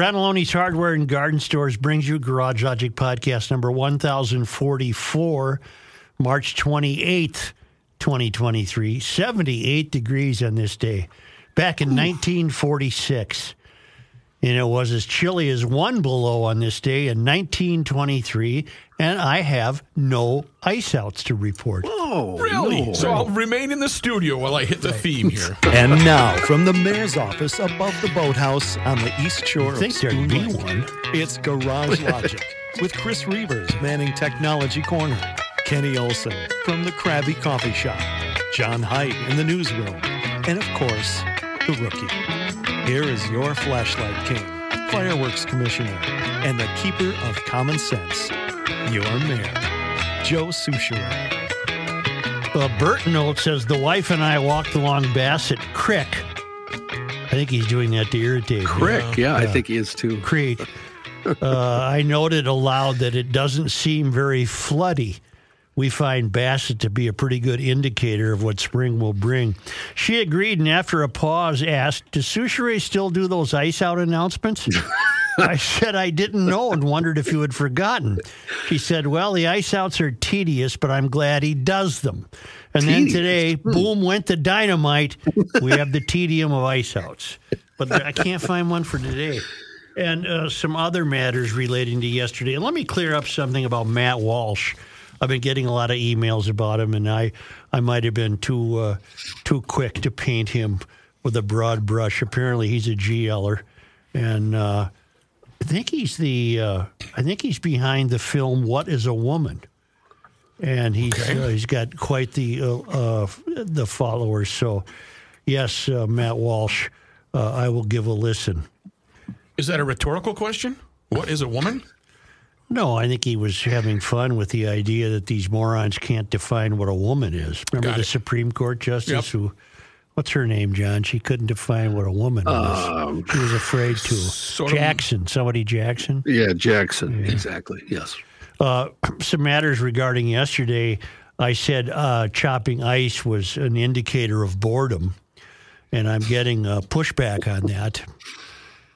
Fratallone's Hardware and Garden Stores brings you Garage Logic Podcast number 1044, March 28th, 2023. 78 degrees on this day. Back in 1946. And it was as chilly as one below on this day in 1923. And I have no ice outs to report. Oh, Really? no. So I'll remain in the studio while I hit the theme here. And now, from the mayor's office above the boathouse on the east shore I think of there'd Spoon be Lake, one. it's Garage Logic with Chris Reavers manning Technology Corner, Kenny Olson from the Krabby Coffee Shop, John Heidt in the newsroom, and of course, the rookie. Here is your flashlight king, fireworks commissioner, and the keeper of common sense, your mayor, Joe Souchere. Uh, Bert Note says the wife and I walked along Bassett Creek. I think he's doing that to irritate me. Crick. Yeah, I think he is too. Creek. Uh, I noted aloud that it doesn't seem very floody. We find Bassett to be a pretty good indicator of what spring will bring. She agreed, and after a pause, asked, "Does Souchere still do those ice out announcements?" I said I didn't know and wondered if you had forgotten. She said, "Well, the ice outs are tedious, but I'm glad he does them." And then Tedious? today, boom, went the dynamite. We have the tedium of ice outs, but I can't find one for today and uh, some other matters relating to yesterday. And let me clear up something about Matt Walsh. I've been getting a lot of emails about him, and I, I might have been too uh, too quick to paint him with a broad brush. Apparently, he's a GLer, and uh, I think he's the uh, I think he's behind the film "What Is a Woman," and he's uh, he's got quite the uh, uh, the followers. So, yes, uh, Matt Walsh, uh, I will give a listen. Is that a rhetorical question? What is a woman? No, I think he was having fun with the idea that these morons can't define what a woman is. Remember Got the it. Supreme Court justice Yep. who, what's her name, John? She couldn't define what a woman was. She was afraid to. sort of- Jackson, somebody Jackson. Yeah, Jackson. Exactly. Yes. Uh, some matters regarding yesterday. I said uh, chopping ice was an indicator of boredom, and I'm getting uh, pushback on that.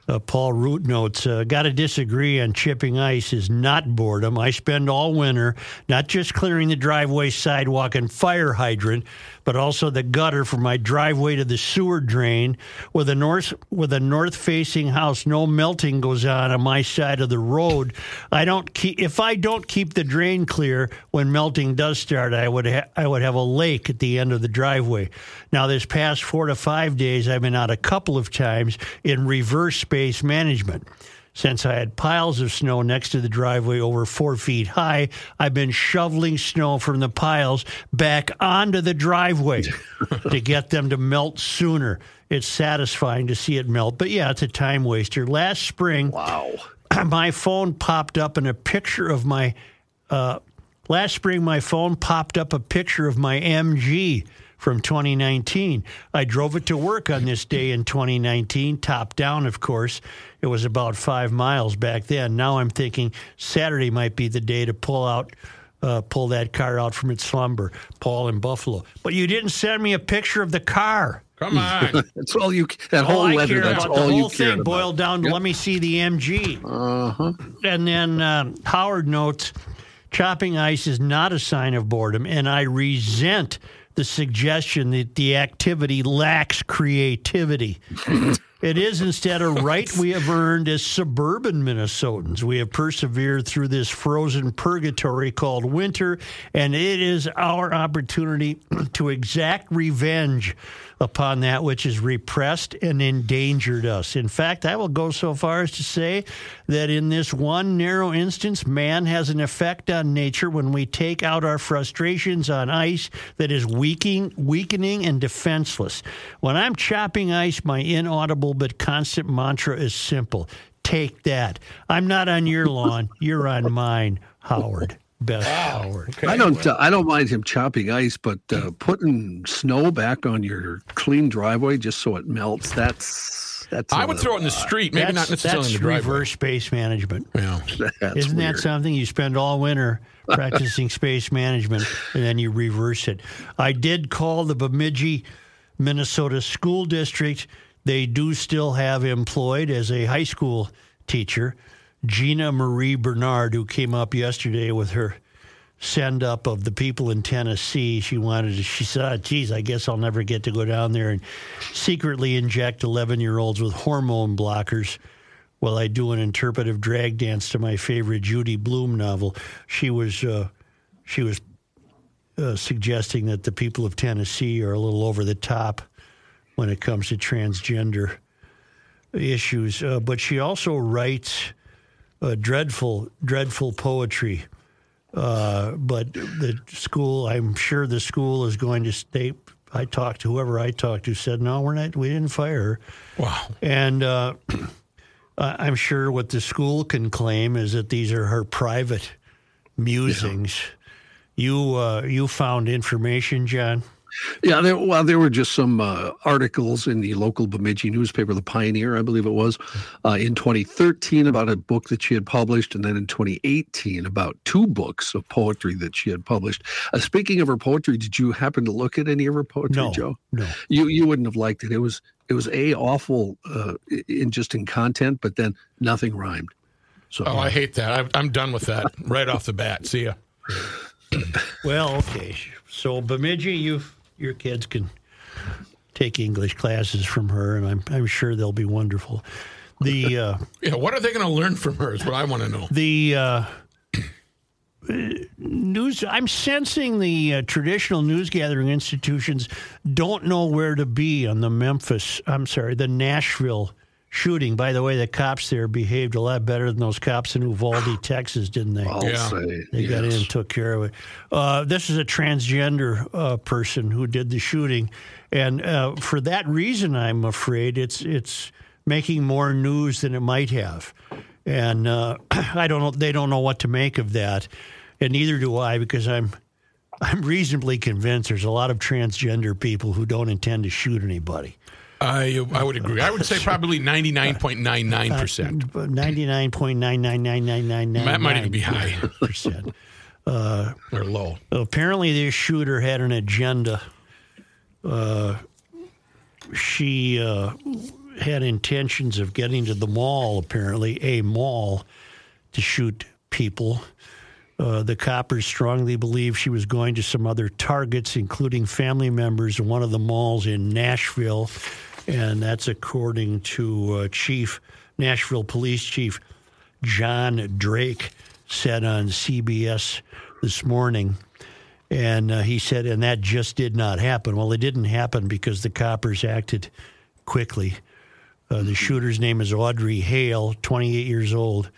Uh, Paul Root notes, uh, got to disagree on chipping ice is not boredom. I spend all winter not just clearing the driveway, sidewalk, and fire hydrant, but also the gutter from my driveway to the sewer drain. With a north with a north facing house, no melting goes on on my side of the road. I don't keep if I don't keep the drain clear when melting does start. I would ha- I would have a lake at the end of the driveway. Now, this past four to five days, I've been out a couple of times in reverse space management. Since I had piles of snow next to the driveway over four feet high, I've been shoveling snow from the piles back onto the driveway to get them to melt sooner. It's satisfying to see it melt, but yeah, it's a time waster. Last spring, Wow. my phone popped up in a picture of my uh, last spring my phone popped up a picture of my mg from 2019 i drove it to work on this day in 2019 top down of course it was about five miles back then now i'm thinking saturday might be the day to pull out uh, pull that car out from its slumber paul in buffalo but you didn't send me a picture of the car Come on. That's all you. That whole all I letter. That's about all the you whole cared thing about. boiled down to let me see the MG. Uh huh. And then um, Howard notes chopping ice is not a sign of boredom, and I resent the suggestion that the activity lacks creativity. It is instead a right we have earned as suburban Minnesotans. We have persevered through this frozen purgatory called winter, and it is our opportunity to exact revenge upon that which has repressed and endangered us. In fact, I will go so far as to say that in this one narrow instance, man has an effect on nature when we take out our frustrations on ice that is weakening, weakening and defenseless. When I'm chopping ice, my inaudible but constant mantra is simple. Take that. I'm not on your lawn. You're on mine, Howard. Best Howard. I don't. Uh, I don't mind him chopping ice, but uh, putting snow back on your clean driveway just so it melts. That's that's. I a would throw it in the street, maybe not necessarily that's in the driveway. reverse space management. Yeah. That's Isn't that weird. something you spend all winter practicing space management and then you reverse it? I did call the Bemidji, Minnesota School District. They do still have employed as a high school teacher, Gina Marie Bernard, who came up yesterday with her send up of the people in Tennessee. She wanted to, she said, oh, geez, I guess I'll never get to go down there and secretly inject 11 year olds with hormone blockers while I do an interpretive drag dance to my favorite Judy Blume novel. She was, uh, she was uh, suggesting that the people of Tennessee are a little over the top when it comes to transgender issues. Uh, but she also writes uh, dreadful, dreadful poetry. Uh, but the school, I'm sure the school is going to state. I talked to whoever I talked to said no, we're not. We didn't fire her. Wow. And uh, I'm sure what the school can claim is that these are her private musings. Yeah. You uh, you found information, John. Yeah, there, well, there were just some uh, articles in the local Bemidji newspaper, The Pioneer, I believe it was, uh, in 2013 about a book that she had published, and then in 2018 about two books of poetry that she had published. Uh, speaking of her poetry, did you happen to look at any of her poetry, no, Joe? No, you you wouldn't have liked it. It was it was a awful uh, in just in content, but then nothing rhymed. So, oh, I hate that. I, I'm done with that right off the bat. See ya. well, okay. So Bemidji, you your kids can take English classes from her, and I'm I'm sure they'll be wonderful. The uh, yeah, what are they going to learn from her? Is what I want to know. The uh, news. I'm sensing the uh, traditional news gathering institutions don't know where to be on the Memphis. I'm sorry, the Nashville shooting. By the way, the cops there behaved a lot better than those cops in Uvalde, Texas, didn't they? I'll yeah. say, they yes. got in and took care of it. Uh, this is a transgender uh, person who did the shooting, and uh, for that reason, I'm afraid it's it's making more news than it might have, and uh, I don't know. They don't know what to make of that, and neither do I because I'm. I'm reasonably convinced there's a lot of transgender people who don't intend to shoot anybody. I I would agree. I would say probably ninety nine point nine nine percent. Ninety nine point nine nine nine nine nine nine. That might even be high percent. Uh, or low. Apparently, this shooter had an agenda. Uh, she uh, had intentions of getting to the mall. Apparently, a mall to shoot people. Uh, the coppers strongly believe she was going to some other targets, including family members in one of the malls in Nashville and that's according to uh, Chief Nashville Police Chief John Drake said on CBS this morning. And uh, he said, and that just did not happen. Well, it didn't happen because the coppers acted quickly. Uh, the shooter's name is Audrey Hale, 28 years old,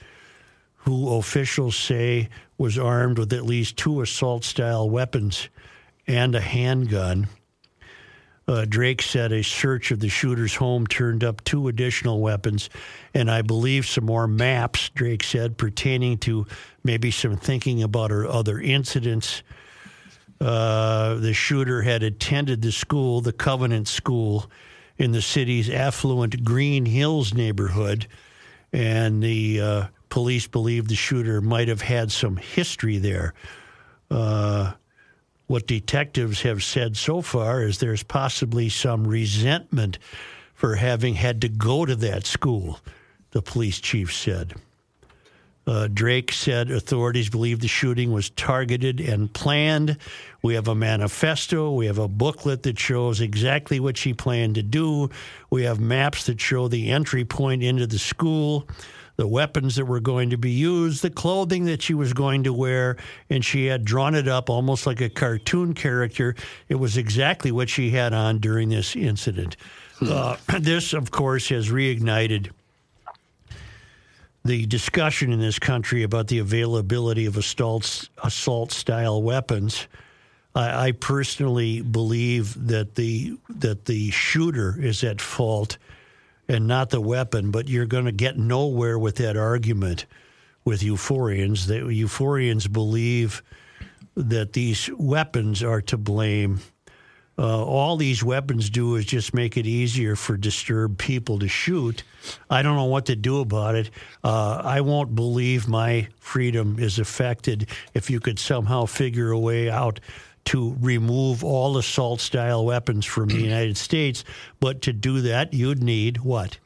who officials say was armed with at least two assault style weapons and a handgun. Uh, Drake said a search of the shooter's home turned up two additional weapons, and I believe some more maps, Drake said, pertaining to maybe some thinking about her other incidents. Uh, the shooter had attended the school, the Covenant School, in the city's affluent Green Hills neighborhood, and the uh, police believe the shooter might have had some history there. Uh, what detectives have said so far is there's possibly some resentment for having had to go to that school, the police chief said. Uh, Drake said authorities believe the shooting was targeted and planned. We have a manifesto. We have a booklet that shows exactly what she planned to do. We have maps that show the entry point into the school the weapons that were going to be used, the clothing that she was going to wear, and she had drawn it up almost like a cartoon character. It was exactly what she had on during this incident. Hmm. Uh, this, of course, has reignited the discussion in this country about the availability of assault assault style weapons. I, I personally believe that the that the shooter is at fault and not the weapon, but you're going to get nowhere with that argument with euphorians. That euphorians believe that these weapons are to blame. Uh, all these weapons do is just make it easier for disturbed people to shoot. I don't know what to do about it. Uh, I won't believe my freedom is affected if you could somehow figure a way out to remove all assault style weapons from the United States. But to do that, you'd need what?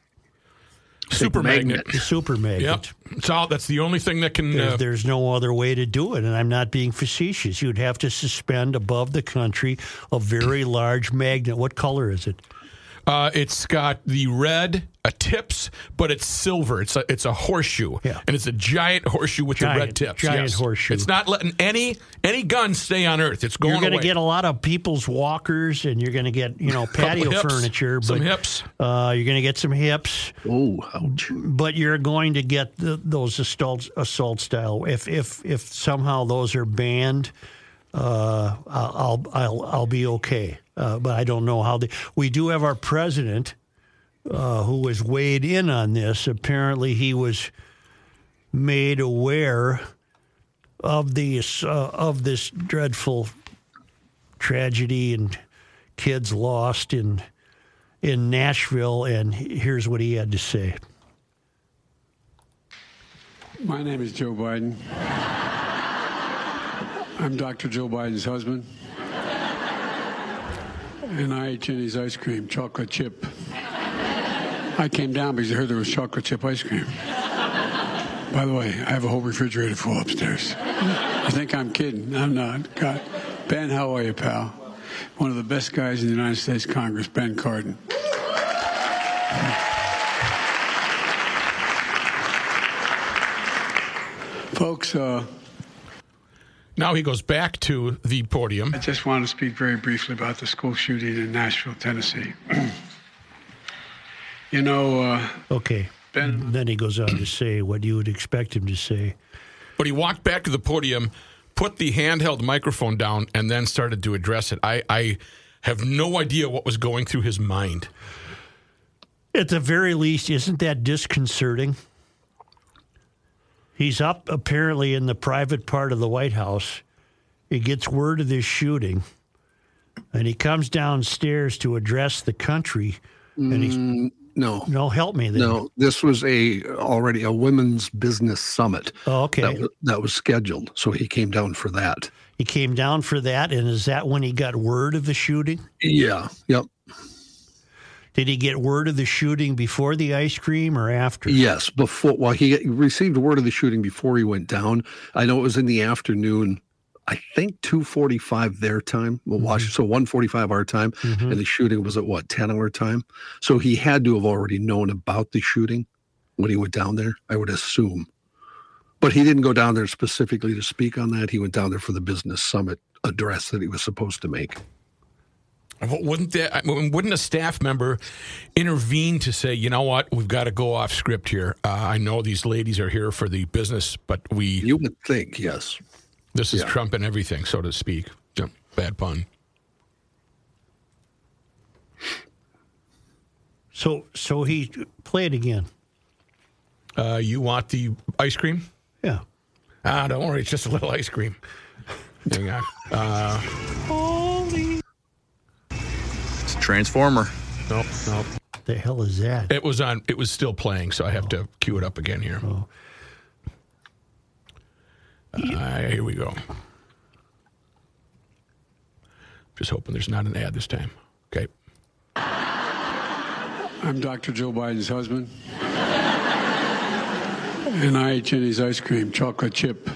Super magnet. the super magnet. Yep. It's all, that's the only thing that can. There's, Uh, there's no other way to do it, and I'm not being facetious. You'd have to suspend above the country a very large magnet. What color is it? Uh, it's got the red uh, tips, but it's silver. It's a it's a horseshoe, Yeah. and it's a giant horseshoe with the red Giant- tips. giant yes. horseshoe. It's not letting any any gun stay on Earth. It's going You're going to get a lot of people's walkers, and you're going to get you know patio hips, furniture, but some hips. Uh, you're going to get some hips. Oh, ouch. but you're going to get the, those assault assault style. If if if somehow those are banned, uh, I'll I'll I'll be okay. Uh, but I don't know how they. We do have our president, uh, who was weighed in on this. Apparently, he was made aware of the uh, of this dreadful tragedy and kids lost in in Nashville, and here's what he had to say. My name is Joe Biden. I'm Dr. Joe Biden's husband. And I ate Jeni's ice cream, chocolate chip. I came down because I heard there was chocolate chip ice cream. By the way, I have a whole refrigerator full upstairs. I think I'm kidding. I'm not. God. Ben, how are you, pal? One of the best guys in the United States Congress, Ben Cardin. Folks, uh, Now he goes back to the podium. I just want to speak very briefly about the school shooting in Nashville, Tennessee. you know, uh, Okay. Ben- Then he goes on to say what you would expect him to say. But he walked back to the podium, put the handheld microphone down, and then started to address it. I, I have no idea what was going through his mind. At the very least, isn't that disconcerting? He's up apparently in the private part of the White House. He gets word of this shooting, and he comes downstairs to address the country. And he's mm, No, no, help me there. no. This was a already a women's business summit. Oh, okay. That was, that was scheduled, so he came down for that. He came down for that, and is that when he got word of the shooting? Yeah. Yep. Did he get word of the shooting before the ice cream or after? Yes. Before, well, he received word of the shooting before he went down. I know it was in the afternoon. I think two forty-five their time. Well, mm-hmm. watch so one forty-five our time, mm-hmm. and the shooting was at what ten our time. So he had to have already known about the shooting when he went down there. I would assume, but he didn't go down there specifically to speak on that. He went down there for the business summit address that he was supposed to make. Wouldn't that? Wouldn't a staff member intervene to say, you know what, we've got to go off script here? Uh, I know these ladies are here for the business, but we You would think, yes. this is yeah. Trump and everything, so to speak. Bad pun. So, so he play it again. Uh, you want the ice cream? Yeah. Ah, don't worry, it's just a little ice cream. Hang on. Uh, It's a transformer. nope, nope. The hell is that? It was on. It was still playing, so I have to cue it up again here. Oh. Uh, here we go. Just hoping there's not an ad this time. Okay. I'm Dr. Joe Biden's husband. And I ate Jeni's ice cream, chocolate chip.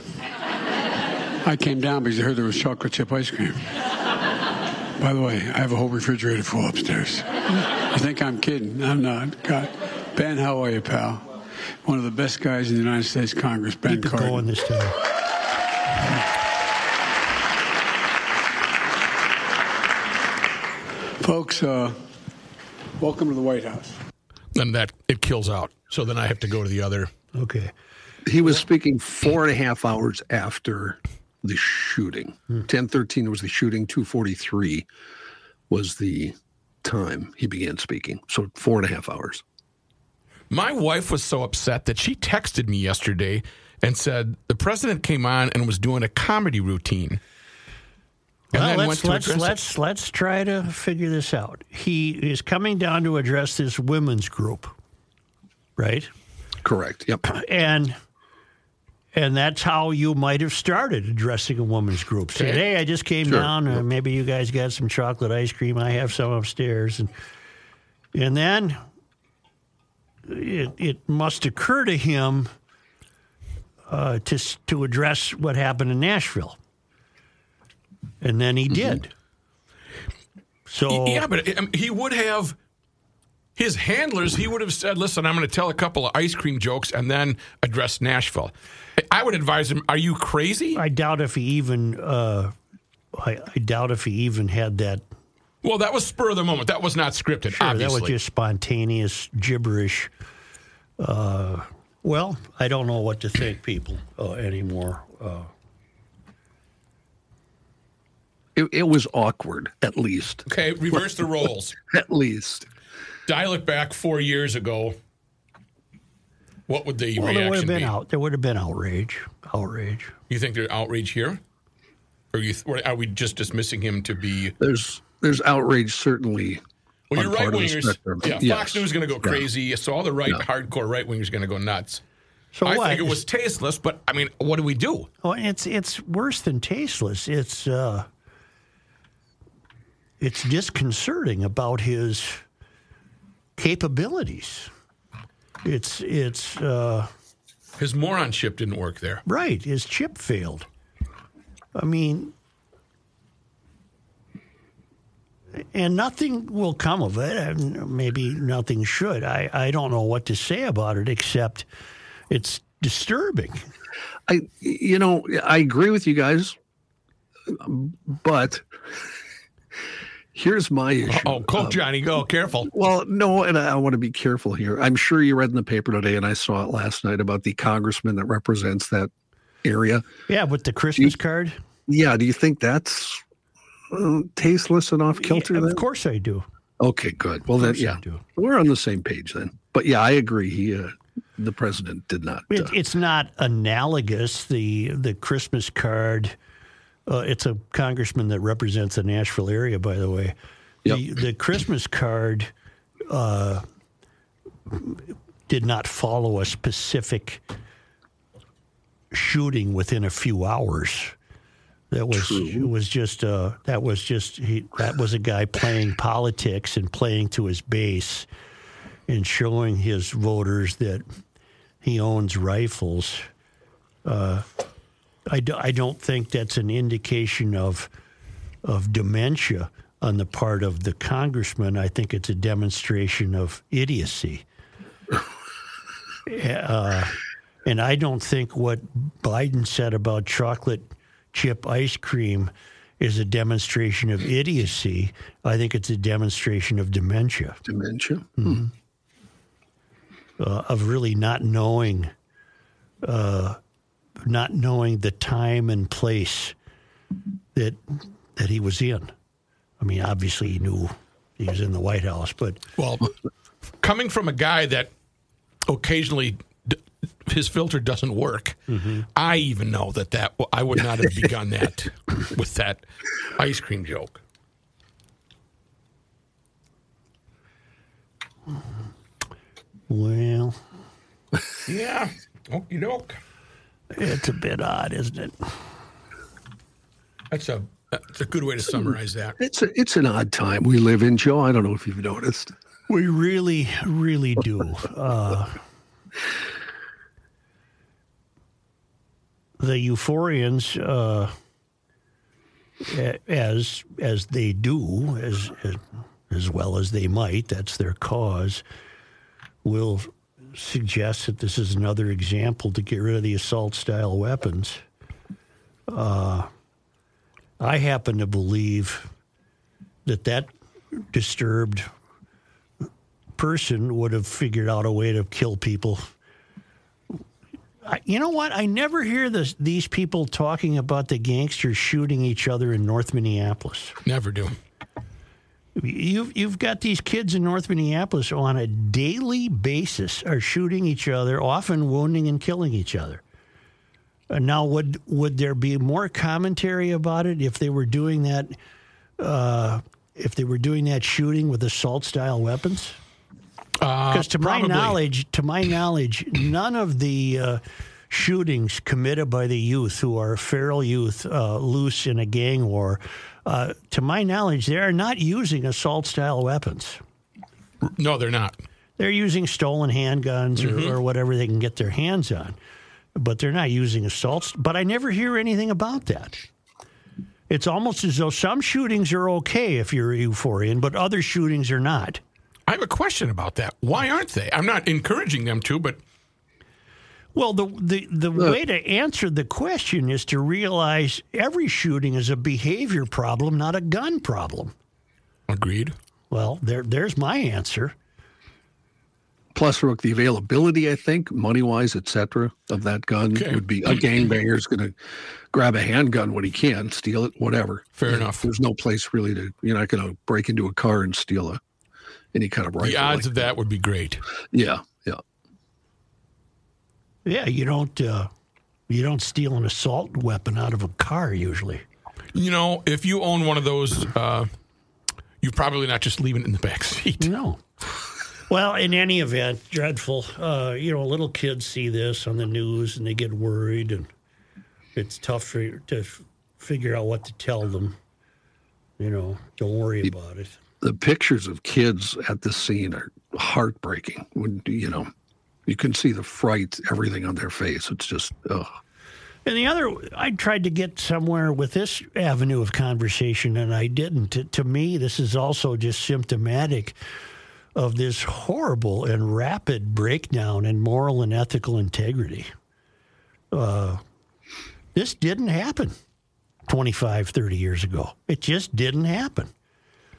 I came down because I heard there was chocolate chip ice cream. By the way, I have a whole refrigerator full upstairs. I think I'm kidding. I'm not. God. Ben, how are you, pal? One of the best guys in the United States Congress, Ben Keep it going this time. Folks, uh, welcome to the White House. Then that it kills out. So then I have to go to the other. Okay. He was speaking four and a half hours after the shooting. Hmm. Ten thirteen was the shooting. Two forty three was the time he began speaking. So four and a half hours. My wife was so upset that she texted me yesterday and said the president came on and was doing a comedy routine. And Well, let's let's let's let's try to figure this out. He is coming down to address this women's group, right? Correct. Yep. And and that's how you might have started addressing a woman's group. Say, hey, I just came Sure. down. Uh, maybe you guys got some chocolate ice cream. I have some upstairs, and and then it, it must occur to him uh, to to address what happened in Nashville, and then he did. So Yeah, but um, he would have his handlers. He would have said, "Listen, I'm going to tell a couple of ice cream jokes and then address Nashville." I would advise him, "Are you crazy?" I doubt if he even uh, I, I doubt if he even had that. Well, that was spur of the moment. That was not scripted. Sure, that was just spontaneous gibberish. Uh, well, I don't know what to think, people uh, anymore. Uh, It, it was awkward, at least. okay. Reverse the roles. At least. Dial it back four years ago. What would the well, there would have reaction been be? out. There would have been outrage. Outrage. You think there's outrage here, or you or are we just dismissing him to be? There's there's outrage certainly. Well, you're right part of the wingers. Yeah, Yes. Fox News is going to go Yeah. crazy. So all the right, hardcore right wingers going to go nuts. So I what? think it was tasteless, but I mean, what do we do? Well, it's it's worse than tasteless. It's uh, it's disconcerting about his capabilities. It's it's uh, His moron ship didn't work there. right. His chip failed. I mean, and nothing will come of it. Maybe nothing should. I I don't know what to say about it except it's disturbing. I you know I agree with you guys, but here's my issue. Oh, Coke Johnny, go careful. Well, no, and I, I want to be careful here. I'm sure you read in the paper today, and I saw it last night about the congressman that represents that area. Yeah, with the Christmas card. Yeah, do you think that's uh, tasteless and off kilter? Yeah, then? of course I do. Okay, good. Well, then, yeah, do. we're on the same page then. But yeah, I agree. He, uh, the president, did not. It, Uh, it's not analogous. The the Christmas card. Uh, it's a congressman that represents the Nashville area, by the way. The, Yep. the Christmas card uh, did not follow a specific shooting within a few hours. That was it was just uh, that was just he, that was a guy playing politics and playing to his base and showing his voters that he owns rifles. Uh, I, do, I don't think that's an indication of of dementia on the part of the congressman. I think it's a demonstration of idiocy. uh, and I don't think what Biden said about chocolate chip ice cream is a demonstration of idiocy. I think it's a demonstration of dementia dementia. uh, of really not knowing, uh, not knowing the time and place that that he was in. I mean, obviously he knew he was in the White House, but Well, coming from a guy that occasionally d- his filter doesn't work, mm-hmm. I even know that that I would not have begun that with that ice cream joke. well, Yeah, okie doke. It's a bit odd, isn't it? That's a that's a good way to summarize that. It's a, it's an odd time we live in, Joe. I don't know if you've noticed. We really, really do. Uh, the euphorians, uh, as as they do, as, as as well as they might, that's their cause. Will suggest that this is another example to get rid of the assault-style weapons. Uh, I happen to believe that that disturbed person would have figured out a way to kill people. I, you know what? I never hear this, these people talking about the gangsters shooting each other in North Minneapolis. Never do. You've you've got these kids in North Minneapolis on a daily basis are shooting each other, often wounding and killing each other. Uh, now, would would there be more commentary about it if they were doing that? Uh, if they were doing that shooting with assault style weapons? Because to my knowledge, to my knowledge, none of the uh, shootings committed by the youth who are feral youth uh, loose in a gang war, uh, to my knowledge, they are not using assault style weapons. No, they're not. They're using stolen handguns or, or whatever they can get their hands on, but they're not using assaults. But I never hear anything about that. It's almost as though some shootings are okay if you're a euphorian, but other shootings are not. I have a question about that. Why aren't they? I'm not encouraging them to, but Well, the the, the way to answer the question is to realize every shooting is a behavior problem, not a gun problem. agreed. Well, there there's my answer. Plus, Rook, the availability, I think, money wise, et cetera, of that gun Okay. would be a gangbanger's going to grab a handgun when he can, steal it, whatever. Fair enough. There's no place really to, you're not going to break into a car and steal a any kind of rifle. The odds like of that would be great. Yeah, yeah. Yeah, you don't uh, you don't steal an assault weapon out of a car usually. You know, if you own one of those, uh, you're probably not just leaving it in the back seat. No. Well, in any event, dreadful. Uh, you know, little kids see this on the news and they get worried, and it's tough for, to f- figure out what to tell them. You know, don't worry about it. The pictures of kids at the scene are heartbreaking. When you know, you can see the fright, everything on their face. It's just, ugh. And the other, I tried to get somewhere with this avenue of conversation, and I didn't. To, to me, this is also just symptomatic of this horrible and rapid breakdown in moral and ethical integrity. Uh, this didn't happen 25, 30 years ago. It just didn't happen.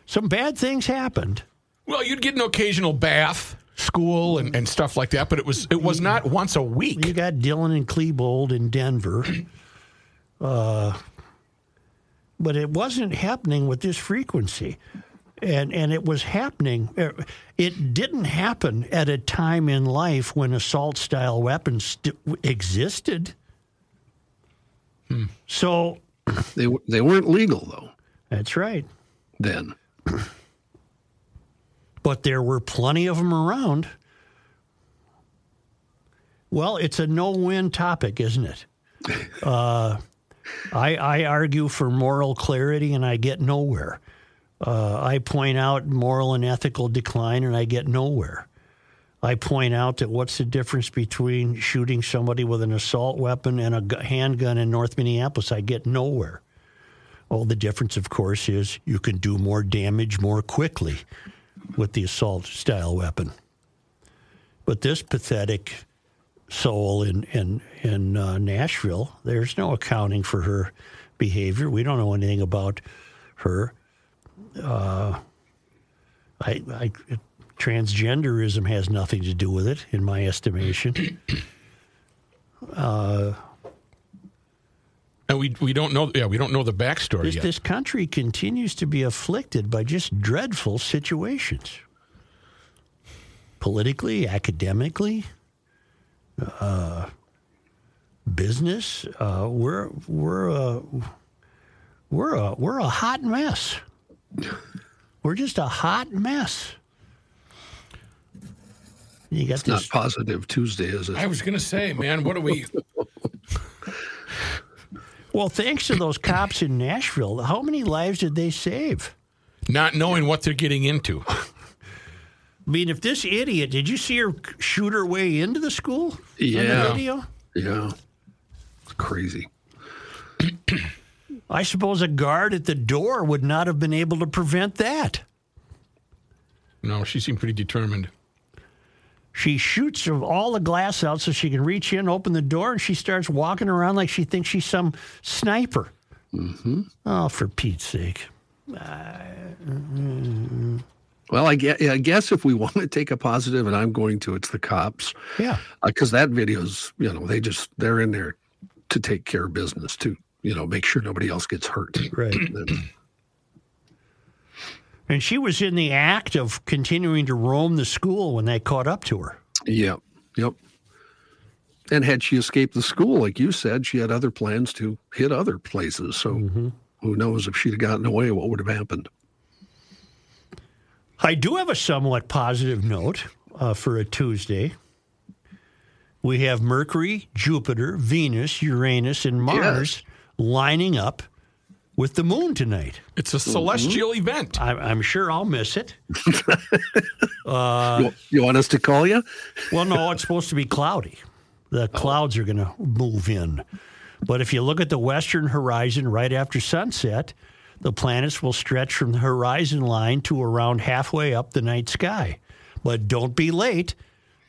Some bad things happened. Well, you'd get an occasional bath, school, and, and stuff like that, but it was it was not once a week. You got Dylan and Klebold in Denver. Uh, but it wasn't happening with this frequency. And, and it was happening. uh, It didn't happen at a time in life when assault style weapons st- existed. So They they weren't legal though that's right. then. But there were plenty of them around. Well, it's a no-win topic, isn't it? Uh, I, I argue for moral clarity, and I get nowhere. Uh, I point out moral and ethical decline, and I get nowhere. I point out that what's the difference between shooting somebody with an assault weapon and a handgun in North Minneapolis? I get nowhere. Well, the difference, of course, is you can do more damage more quickly with the assault style weapon. But this pathetic soul in in in uh, Nashville, there's no accounting for her behavior. We don't know anything about her. Uh, I, I transgenderism has nothing to do with it, in my estimation. And we we don't know yeah, we don't know the backstory This, yet. this country continues to be afflicted by just dreadful situations. Politically, academically, uh, business, uh, we're we're a, we're a we're a hot mess. We're just a hot mess. You got It's not positive Tuesday, is it? I was gonna say, man, what are we well, thanks to those cops in Nashville. How many lives did they save? not knowing what they're getting into? I mean, if this idiot, did you see her shoot her way into the school? On the Yeah. video? Yeah. It's crazy. I suppose a guard at the door would not have been able to prevent that. No, she seemed pretty determined. She shoots all the glass out so she can reach in, open the door, and she starts walking around like she thinks she's some sniper. Mm-hmm. Oh, for Pete's sake. Well, I guess, I guess if we want to take a positive, and I'm going to, it's the cops. Yeah. Because that video's, you know, they just, they're in there to take care of business, to, you know, make sure nobody else gets hurt. Right. And she was in the act of continuing to roam the school when they caught up to her. Yep. Yep. And had she escaped the school, like you said, she had other plans to hit other places. So who knows if she'd have gotten away, what would have happened? I do have a somewhat positive note uh, for a Tuesday. We have Mercury, Jupiter, Venus, Uranus, and Mars lining up with the moon tonight. It's a celestial mm-hmm. event. I, I'm sure I'll miss it. Uh, you, you want us to call you? Well, no, it's supposed to be cloudy. The oh. clouds are going to move in. But if you look at the western horizon right after sunset, the planets will stretch from the horizon line to around halfway up the night sky. But don't be late.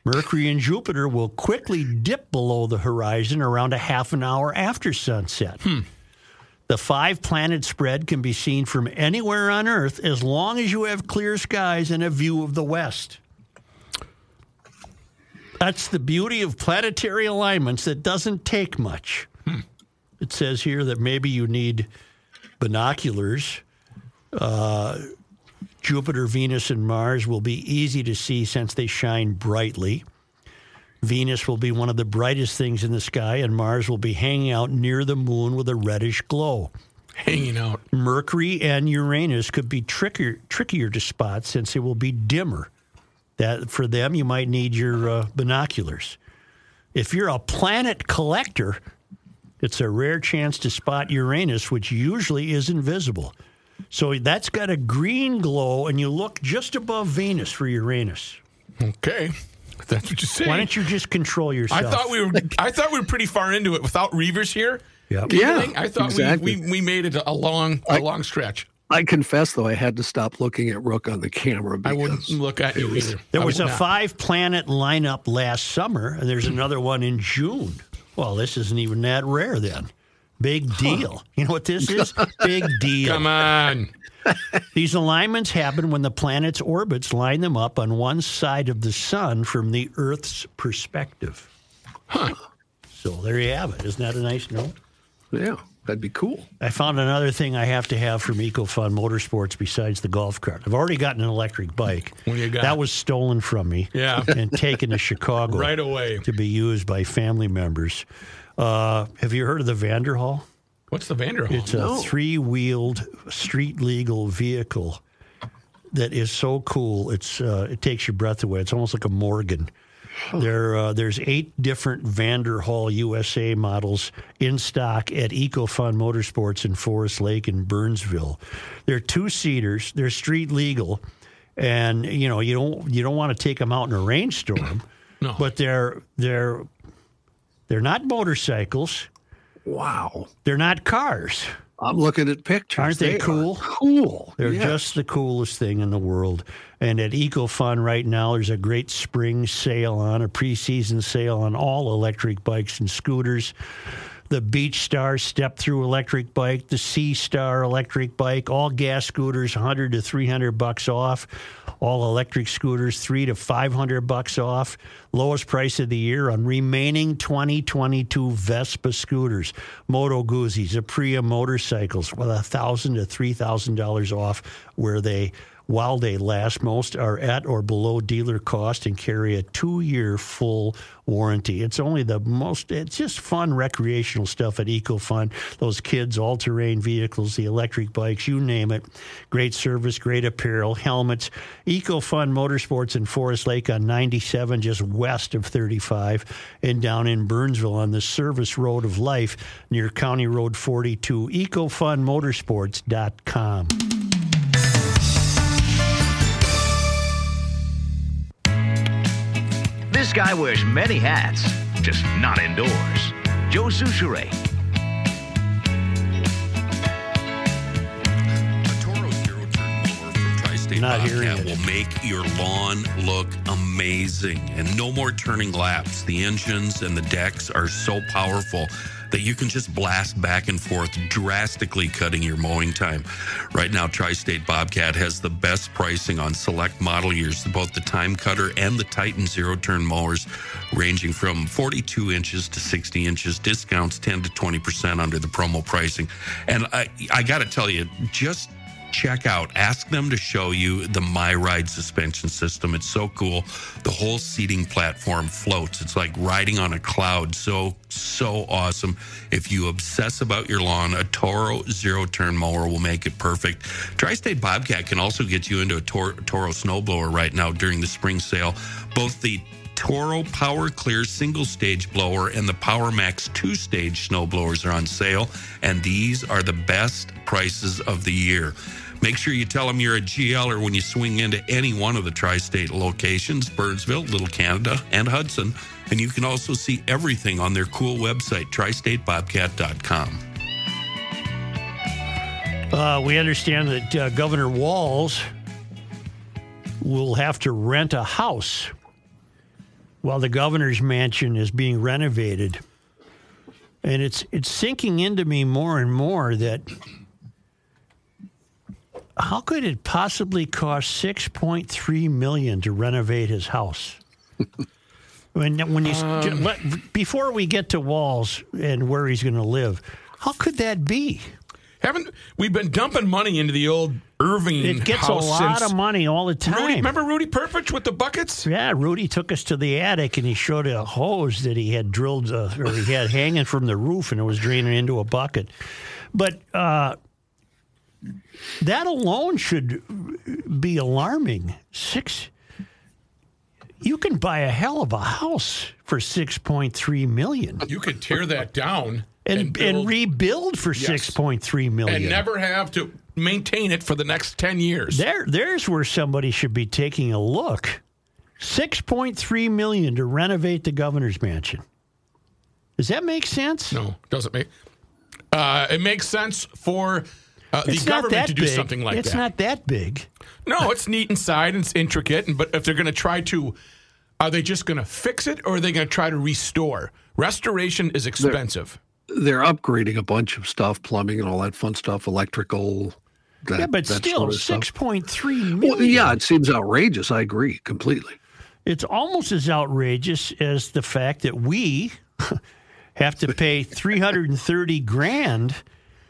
Mercury and Jupiter will quickly dip below the horizon around a half an hour after sunset. Hmm. The five planet spread can be seen from anywhere on Earth as long as you have clear skies and a view of the west. That's the beauty of planetary alignments that doesn't take much. It says here that maybe you need binoculars. Uh, Jupiter, Venus, and Mars will be easy to see since they shine brightly. Venus will be one of the brightest things in the sky, and Mars will be hanging out near the moon with a reddish glow. Hanging out. Mercury and Uranus could be trickier, trickier to spot since it will be dimmer. That for them, you might need your uh, binoculars. If you're a planet collector, it's a rare chance to spot Uranus, which usually is invisible. So that's got a green glow, and you look just above Venus for Uranus. Okay. That's what you say. Why don't you just control yourself? I yourself? thought we were I thought we were pretty far into it without Reavers here. Yep. Yeah, I thought exactly. we, we, we made it a long a long stretch. I confess, though, I had to stop looking at Rook on the camera I wouldn't look at you either. There I was a not. five planet lineup last summer, and there's another one in June. Well, this isn't even that rare then. Big deal. You know what this is? Big deal. Come on. These alignments happen when the planet's orbits line them up on one side of the sun from the Earth's perspective. Huh. So there you have it. Isn't that a nice note? yeah, that'd be cool. I found another thing I have to have from EcoFun Motorsports besides the golf cart. I've already gotten an electric bike. What you got? That was stolen from me. Yeah. And taken to Chicago. Right away. To be used by family members. Uh, have you heard of the Vanderhall? What's the Vanderhall? It's a three wheeled, street legal vehicle that is so cool. It's uh, It takes your breath away. It's almost like a Morgan. There, uh, there's eight different Vanderhall USA models in stock at EcoFun Motorsports in Forest Lake in Burnsville. They're two seaters. They're street legal, and you know you don't you don't want to take them out in a rainstorm. No. but they're they're they're not motorcycles. Wow. They're not cars. I'm looking at pictures. Aren't they are cool? Cool. They're Yes. just the coolest thing in the world. And at EcoFun right now, there's a great spring sale on, a preseason sale on all electric bikes and scooters. The Beach Star step through electric bike, the Sea Star electric bike, all gas scooters, 100 to 300 bucks off. All electric scooters, three to 500 bucks off. Lowest price of the year on remaining 2022 Vespa scooters, Moto Guzzi's, Aprilia motorcycles with a thousand to three thousand dollars off, where they while they last. Most are at or below dealer cost and carry a two year full warranty. It's only the most, it's just fun recreational stuff at EcoFun. Those kids, all terrain vehicles, the electric bikes, you name it. Great service, great apparel, helmets. EcoFun Motorsports in Forest Lake on 97, just west of 35, and down in Burnsville on the Service Road of Life near County Road 42. EcoFunMotorsports.com. This guy wears many hats, just not indoors. Joe Souchere. A Toro zero turn mower from Tri-State Not hearing Bobcat it. will make your lawn look amazing. And no more turning laps. The engines and the decks are so powerful that you can just blast back and forth, drastically cutting your mowing time. Right now, Tri-State Bobcat has the best pricing on select model years, both the Time Cutter and the Titan zero turn mowers, ranging from 42 inches to 60 inches. Discounts 10 to 20% under the promo pricing. And I, I got to tell you, just check out. Ask them to show you the my ride suspension system. It's so cool. The whole seating platform floats. It's like riding on a cloud. So so awesome. If you obsess about your lawn a toro zero turn mower will make it perfect. Tri-state bobcat can also get you into a Tor- toro snowblower right now during the spring sale. Both the Toro Power Clear single stage blower and the Power Max two stage snow blowers are on sale, and these are the best prices of the year. Make sure you tell them you're a GLer when you swing into any one of the tri state locations Burnsville, Little Canada, and Hudson. And you can also see everything on their cool website, tristatebobcat.com. Uh, we understand that uh, Governor Walz will have to rent a house while the governor's mansion is being renovated. And it's it's sinking into me more and more that how could it possibly cost 6.3 million to renovate his house? when when you Um. before we get to Walz and where he's going to live, how could that be? Haven't we been dumping money into the old Irving It gets a lot of money all the time. Rudy, remember Rudy Perpich with the buckets? Yeah, Rudy took us to the attic and he showed a hose that he had drilled uh, or he had hanging from the roof and it was draining into a bucket. But uh, that alone should be alarming. Six. You can buy a hell of a house for six point three million You could tear that down and and, and, rebuild for six point three million. and never have to maintain it for the next ten years. There, there's where somebody should be taking a look. Six point three million to renovate the governor's mansion. Does that make sense? No, doesn't make. Uh, it makes sense for uh, the government to do big. something like it's that. It's not that big. No, it's neat inside and it's intricate. And but if they're going to try to, are they just going to fix it or are they going to try to restore? Restoration is expensive. They're upgrading a bunch of stuff, plumbing and all that fun stuff, electrical. That, yeah, but that still, sort of six point three million. Well, yeah, it seems outrageous. I agree completely. It's almost as outrageous as the fact that we have to pay three hundred and thirty grand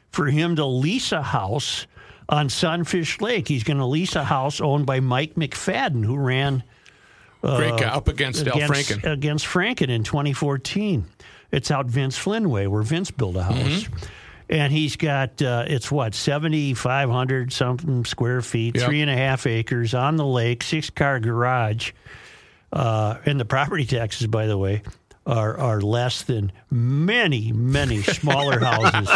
for him to lease a house on Sunfish Lake. He's going to lease a house owned by Mike McFadden, who ran Great guy uh, up against, Al Franken. against Franken in 2014. It's out Vince Flynn way, where Vince built a house. Mm-hmm. And he's got, uh, it's what, 7,500 something square feet, Yep. three and a half acres on the lake, six car garage. Uh, and the property taxes, by the way, are, are less than many, many smaller houses.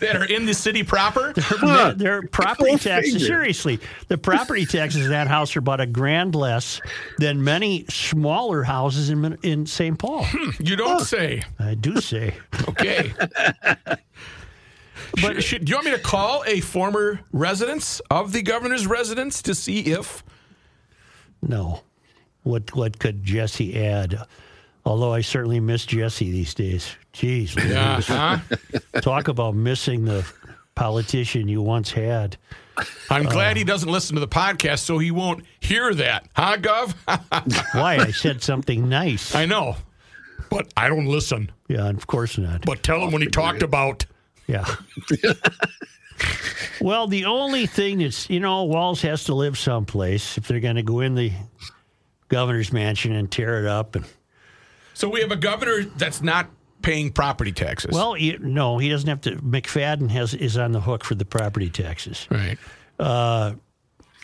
that are in the city proper. Their, their property taxes, figure. seriously, the property taxes in that house are about a grand less than many smaller houses in in St. Paul. Hmm, you don't say. I do say. Okay. but should, do you want me to call a former residence of the governor's residence to see if? No. What what could Jesse add? Although I certainly miss Jesse these days. Jeez, Yeah. Huh? talk about missing the politician you once had. I'm glad he uh, doesn't listen to the podcast, so he won't hear that, huh, Gov? Why? I said something nice. I know, but I don't listen. Yeah, of course not. But tell him when he talked about. Yeah. well, the only thing that's, you know, Walz has to live someplace if they're going to go in the governor's mansion and tear it up. And So we have a governor that's not paying property taxes. well, you, no, he doesn't have to. McFadden has is on the hook for the property taxes. right.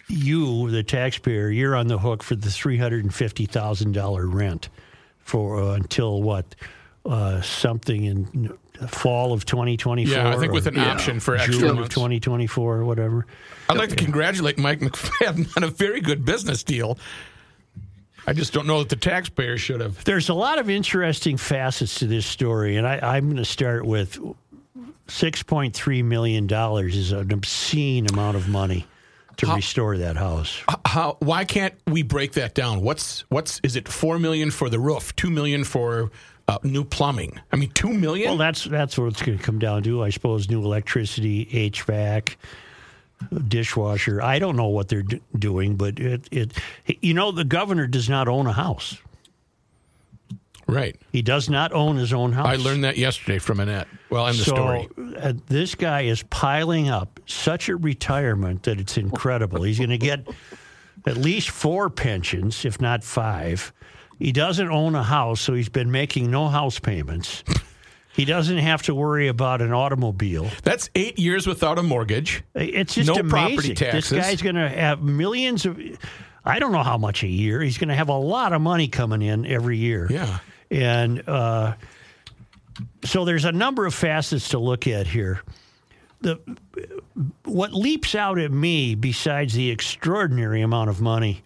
You, the taxpayer, you're on the hook for the three hundred and fifty thousand dollar rent for uh, until what uh, something in fall of twenty twenty four. Yeah, I think with an option for extra June of months. twenty twenty four or whatever. I'd like to congratulate Mike McFadden on a very good business deal. I just don't know that the taxpayer should have. There's a lot of interesting facets to this story, and I, I'm going to start with $6.3 million is an obscene amount of money to restore that house. How? Why can't we break that down? What's what's? Is it four million for the roof? Two million for uh, new plumbing? I mean, two million. Well, that's that's what it's going to come down to, I suppose. New electricity, HVAC, dishwasher. I don't know what they're d- doing, but it, it you know the governor does not own a house. right. He does not own his own house. I learned that yesterday from Annette. Well, in the so, story. Uh, this guy is piling up such a retirement that it's incredible. He's going to get at least four pensions, if not five. He doesn't own a house, so he's been making no house payments. He doesn't have to worry about an automobile. That's eight years without a mortgage. It's just No amazing. property This guy's going to have millions of. I don't know how much a year. He's going to have a lot of money coming in every year. Yeah. And uh, so there's a number of facets to look at here. The what leaps out at me, besides the extraordinary amount of money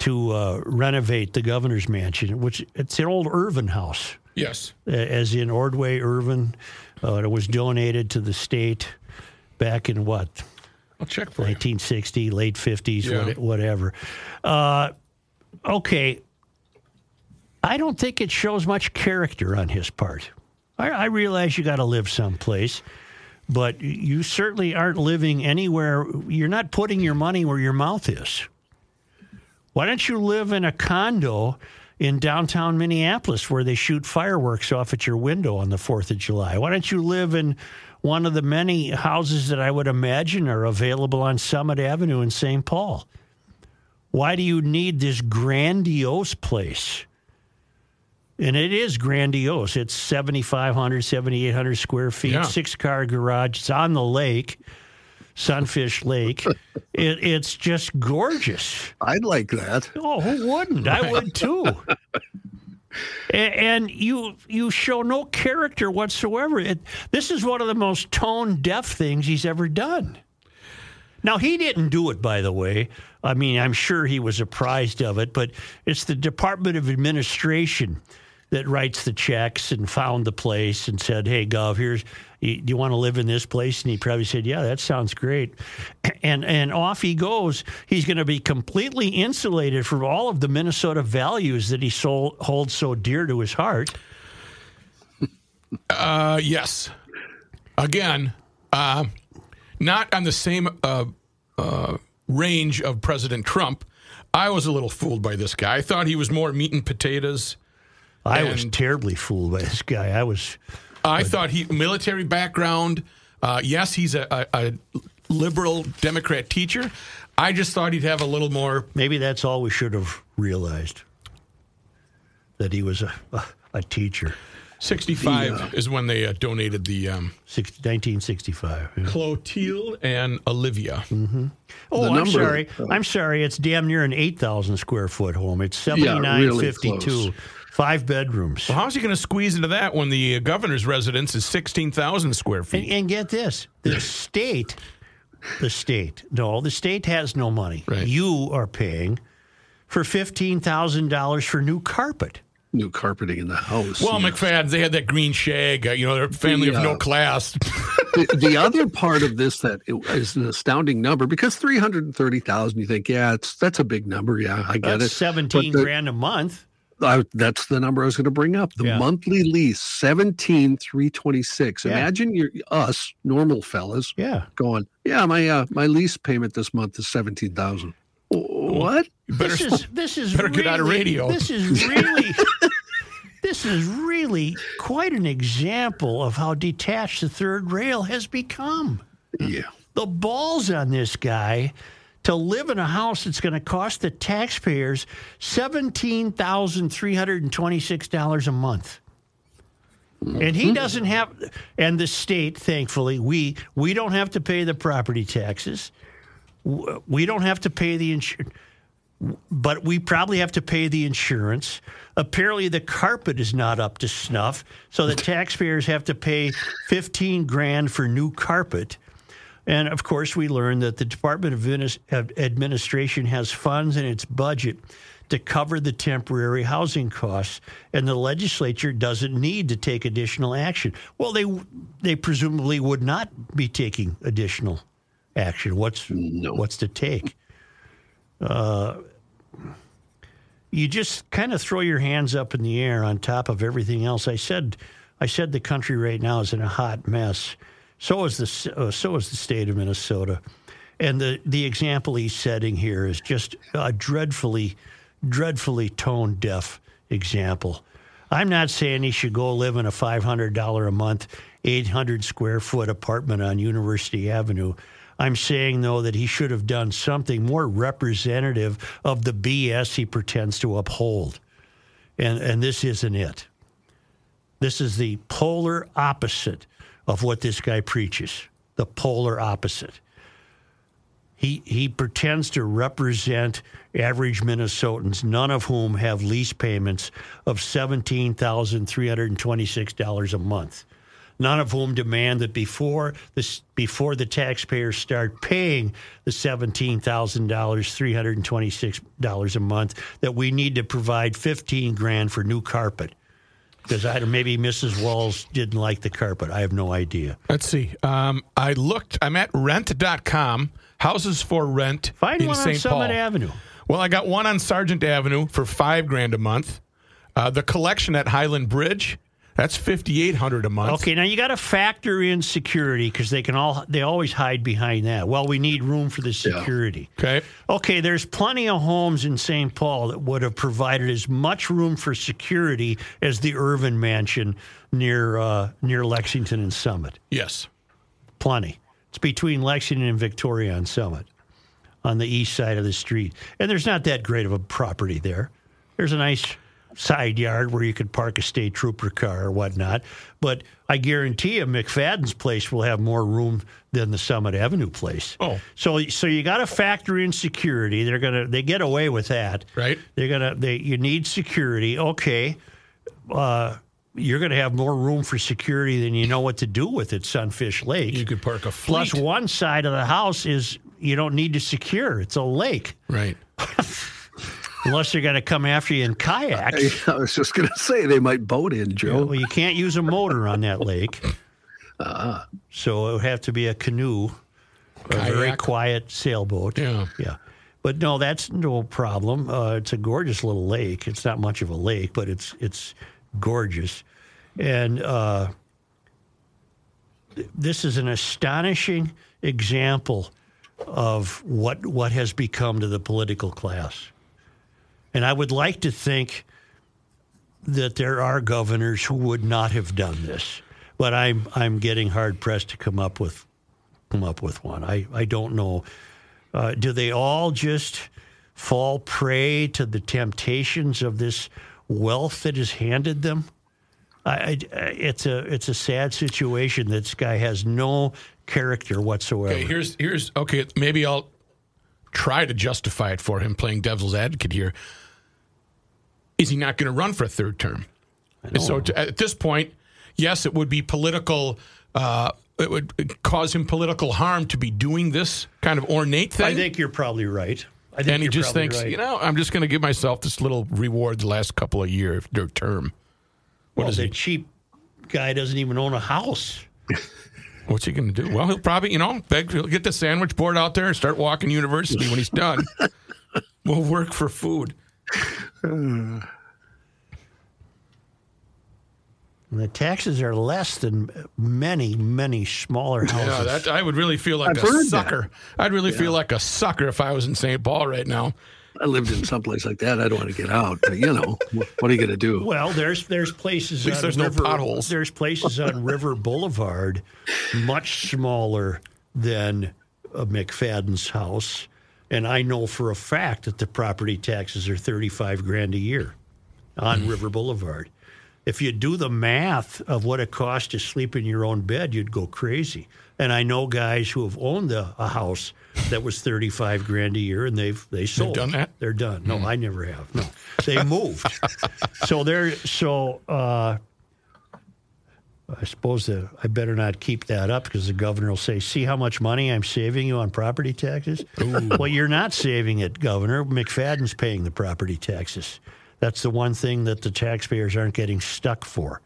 to uh, renovate the governor's mansion, which it's an old Irvine house, Yes. as in Ordway Irvine. Uh, it was donated to the state back in what I'll check for you. 1960, late 50s, Yeah. what, whatever. Uh, okay. I don't think it shows much character on his part. I, I realize you got to live someplace, but you certainly aren't living anywhere. You're not putting your money where your mouth is. Why don't you live in a condo in downtown Minneapolis where they shoot fireworks off at your window on the 4th of July? Why don't you live in one of the many houses that I would imagine are available on Summit Avenue in St. Paul? Why do you need this grandiose place? And it is grandiose. It's 7,500, 7,800 square feet, Yeah. six car garage. It's on the lake, Sunfish Lake. it, it's just gorgeous. I'd like that. Oh, who wouldn't? I would too. A- And you you show no character whatsoever. It, this is one of the most tone deaf things he's ever done. Now he didn't do it, by the way. I mean, I'm sure he was apprised of it, but it's the Department of Administration that writes the checks and found the place and said, "Hey, Gov, here's. Do you want to live in this place?" And he probably said, "Yeah, that sounds great." And and off he goes. He's going to be completely insulated from all of the Minnesota values that he so, holds so dear to his heart. Uh, yes. Again, uh, not on the same uh, uh, range of President Trump. I was a little fooled by this guy. I thought he was more meat and potatoes. I was terribly fooled by this guy. I was. I thought he military background. Uh, yes, he's a, a, a liberal Democrat teacher. I just thought he'd have a little more. Maybe that's all we should have realized. That he was a, a, a teacher. 65 is when they uh, donated the um, Six, 1965. yeah. Clotilde and Olivia. Oh, The I'm number- sorry. I'm sorry. It's damn near an 8,000 square foot home. It's 7952. close. Five bedrooms. Well, how's he going to squeeze into that when the uh, governor's residence is 16,000 square feet? and get this the state, the state, no, the state has no money. Right. You are paying for $15,000 for new carpet. New carpeting in the house. well, Yeah. McFadden, they had that green shag. Uh, you know, they're a family of no class. the, the other part of this that it is an astounding number because 330,000 you think yeah it's that's a big number yeah I get That's it 17 But the- grand a month. I, that's the number I was going to bring up the Yeah. monthly lease 17,326 Yeah. imagine you're us normal fellas Yeah. going yeah my uh, my lease payment this month is 17,000 what this is this is better get out of radio. This is really this is really quite an example of how detached the third rail has become. yeah The balls on this guy to live in a house that's going to cost the taxpayers seventeen thousand three hundred and twenty-six dollars a month. And he mm-hmm. doesn't have, and the state, thankfully, we we don't have to pay the property taxes. We don't have to pay the insurance, but we probably have to pay the insurance. Apparently, the carpet is not up to snuff, so the taxpayers have to pay fifteen grand for new carpet. And of course, we learned that the Department of Administration has funds in its budget to cover the temporary housing costs, and the legislature doesn't need to take additional action. Well, they they presumably would not be taking additional action. What's what's to take? Uh, you just kind of throw your hands up in the air on top of everything else. I said, I said the country right now is in a hot mess. So is the uh, so is the state of Minnesota, and the the example he's setting here is just a dreadfully, dreadfully tone deaf example. I'm not saying he should go live in a five hundred dollar a month, eight hundred square foot apartment on University Avenue. I'm saying though that he should have done something more representative of the BS he pretends to uphold, and and this isn't it. This is the polar opposite of what this guy preaches. The polar opposite. he he pretends to represent average Minnesotans, none of whom have lease payments of seventeen thousand three hundred and twenty six dollars a month. None of whom demand that before this before the taxpayers start paying the seventeen thousand dollars three hundred and twenty six dollars a month that we need to provide fifteen grand for new carpet because I maybe Mrs. Walz didn't like the carpet. I have no idea. Let's see. Um, I looked. I'm at rent.com. Houses for rent Find in one on St. Summit Paul. Avenue. Well, I got one on Sargent Avenue for five grand a month. Uh, the collection at Highland Bridge, that's fifty eight hundred a month. Okay, now you got to factor in security because they can all they always hide behind that. Well, we need room for the security. Okay. Okay, there's plenty of homes in St. Paul that would have provided as much room for security as the Irvine Mansion near uh, near Lexington and Summit. Yes. Plenty. It's between Lexington and Victoria on Summit, on the east side of the street, and there's not that great of a property there. There's a nice side yard where you could park a state trooper car or whatnot. But I guarantee you, McFadden's place will have more room than the Summit Avenue place. Oh. so so you got to factor in security. They're gonna they get away with that, Right. They're gonna they you need security. Okay, uh, you're gonna have more room for security than you know what to do with at Sunfish Lake. You could park a fleet. one side of the house is you don't need to secure. It's a lake, Right. unless they're going to come after you in kayaks. I was just going to say they might boat in, Joe. Well, you can't use a motor on that lake, so it would have to be a canoe, a very quiet sailboat. Yeah. yeah. But no, that's no problem. Uh, it's a gorgeous little lake. It's not much of a lake, but it's it's gorgeous, and uh, th- this is an astonishing example of what what has become to the political class. And I would like to think that there are governors who would not have done this, but I'm I'm getting hard pressed to come up with come up with one. I I don't know. Uh, do they all just fall prey to the temptations of this wealth that is handed them? I, I, it's a it's a sad situation. This guy has no character whatsoever. Okay. Here's here's okay. Maybe I'll try to justify it for him playing devil's advocate here. Is he not going to run for a third term? And so to, at this point, yes, it would be political. Uh, it would cause him political harm to be doing this kind of ornate thing. I think you're probably right. I think and he just thinks, right. you know, I'm just going to give myself this little reward the last couple of years, their term. What well, is he? cheap guy doesn't even own a house. What's he going to do? Well, he'll probably, you know, beg, he'll get the sandwich board out there and start walking university when he's done. we'll work for food. And the taxes are less than many, many smaller houses. Yeah, that I would really feel like I've a heard that. sucker. I'd really feel like a sucker if I was in St. Paul right now. I lived in some place like that. I don't want to get out, but you know, what are you going to do? Well, there's there's places. At least on there's no River, potholes. There's places on River Boulevard, much smaller than uh, McFadden's house, and I know for a fact that the property taxes are thirty five grand a year on Mm. River Boulevard. If you do the math of what it costs to sleep in your own bed, you'd go crazy. And I know guys who have owned a, a house that was thirty five grand a year, and they've they sold. done that? They're done. No, I never have. No, they moved. so they're so. Uh, I suppose that I better not keep that up because the governor will say, "See how much money I'm saving you on property taxes." well, you're not saving it, Governor. McFadden's paying the property taxes. That's the one thing that the taxpayers aren't getting stuck for.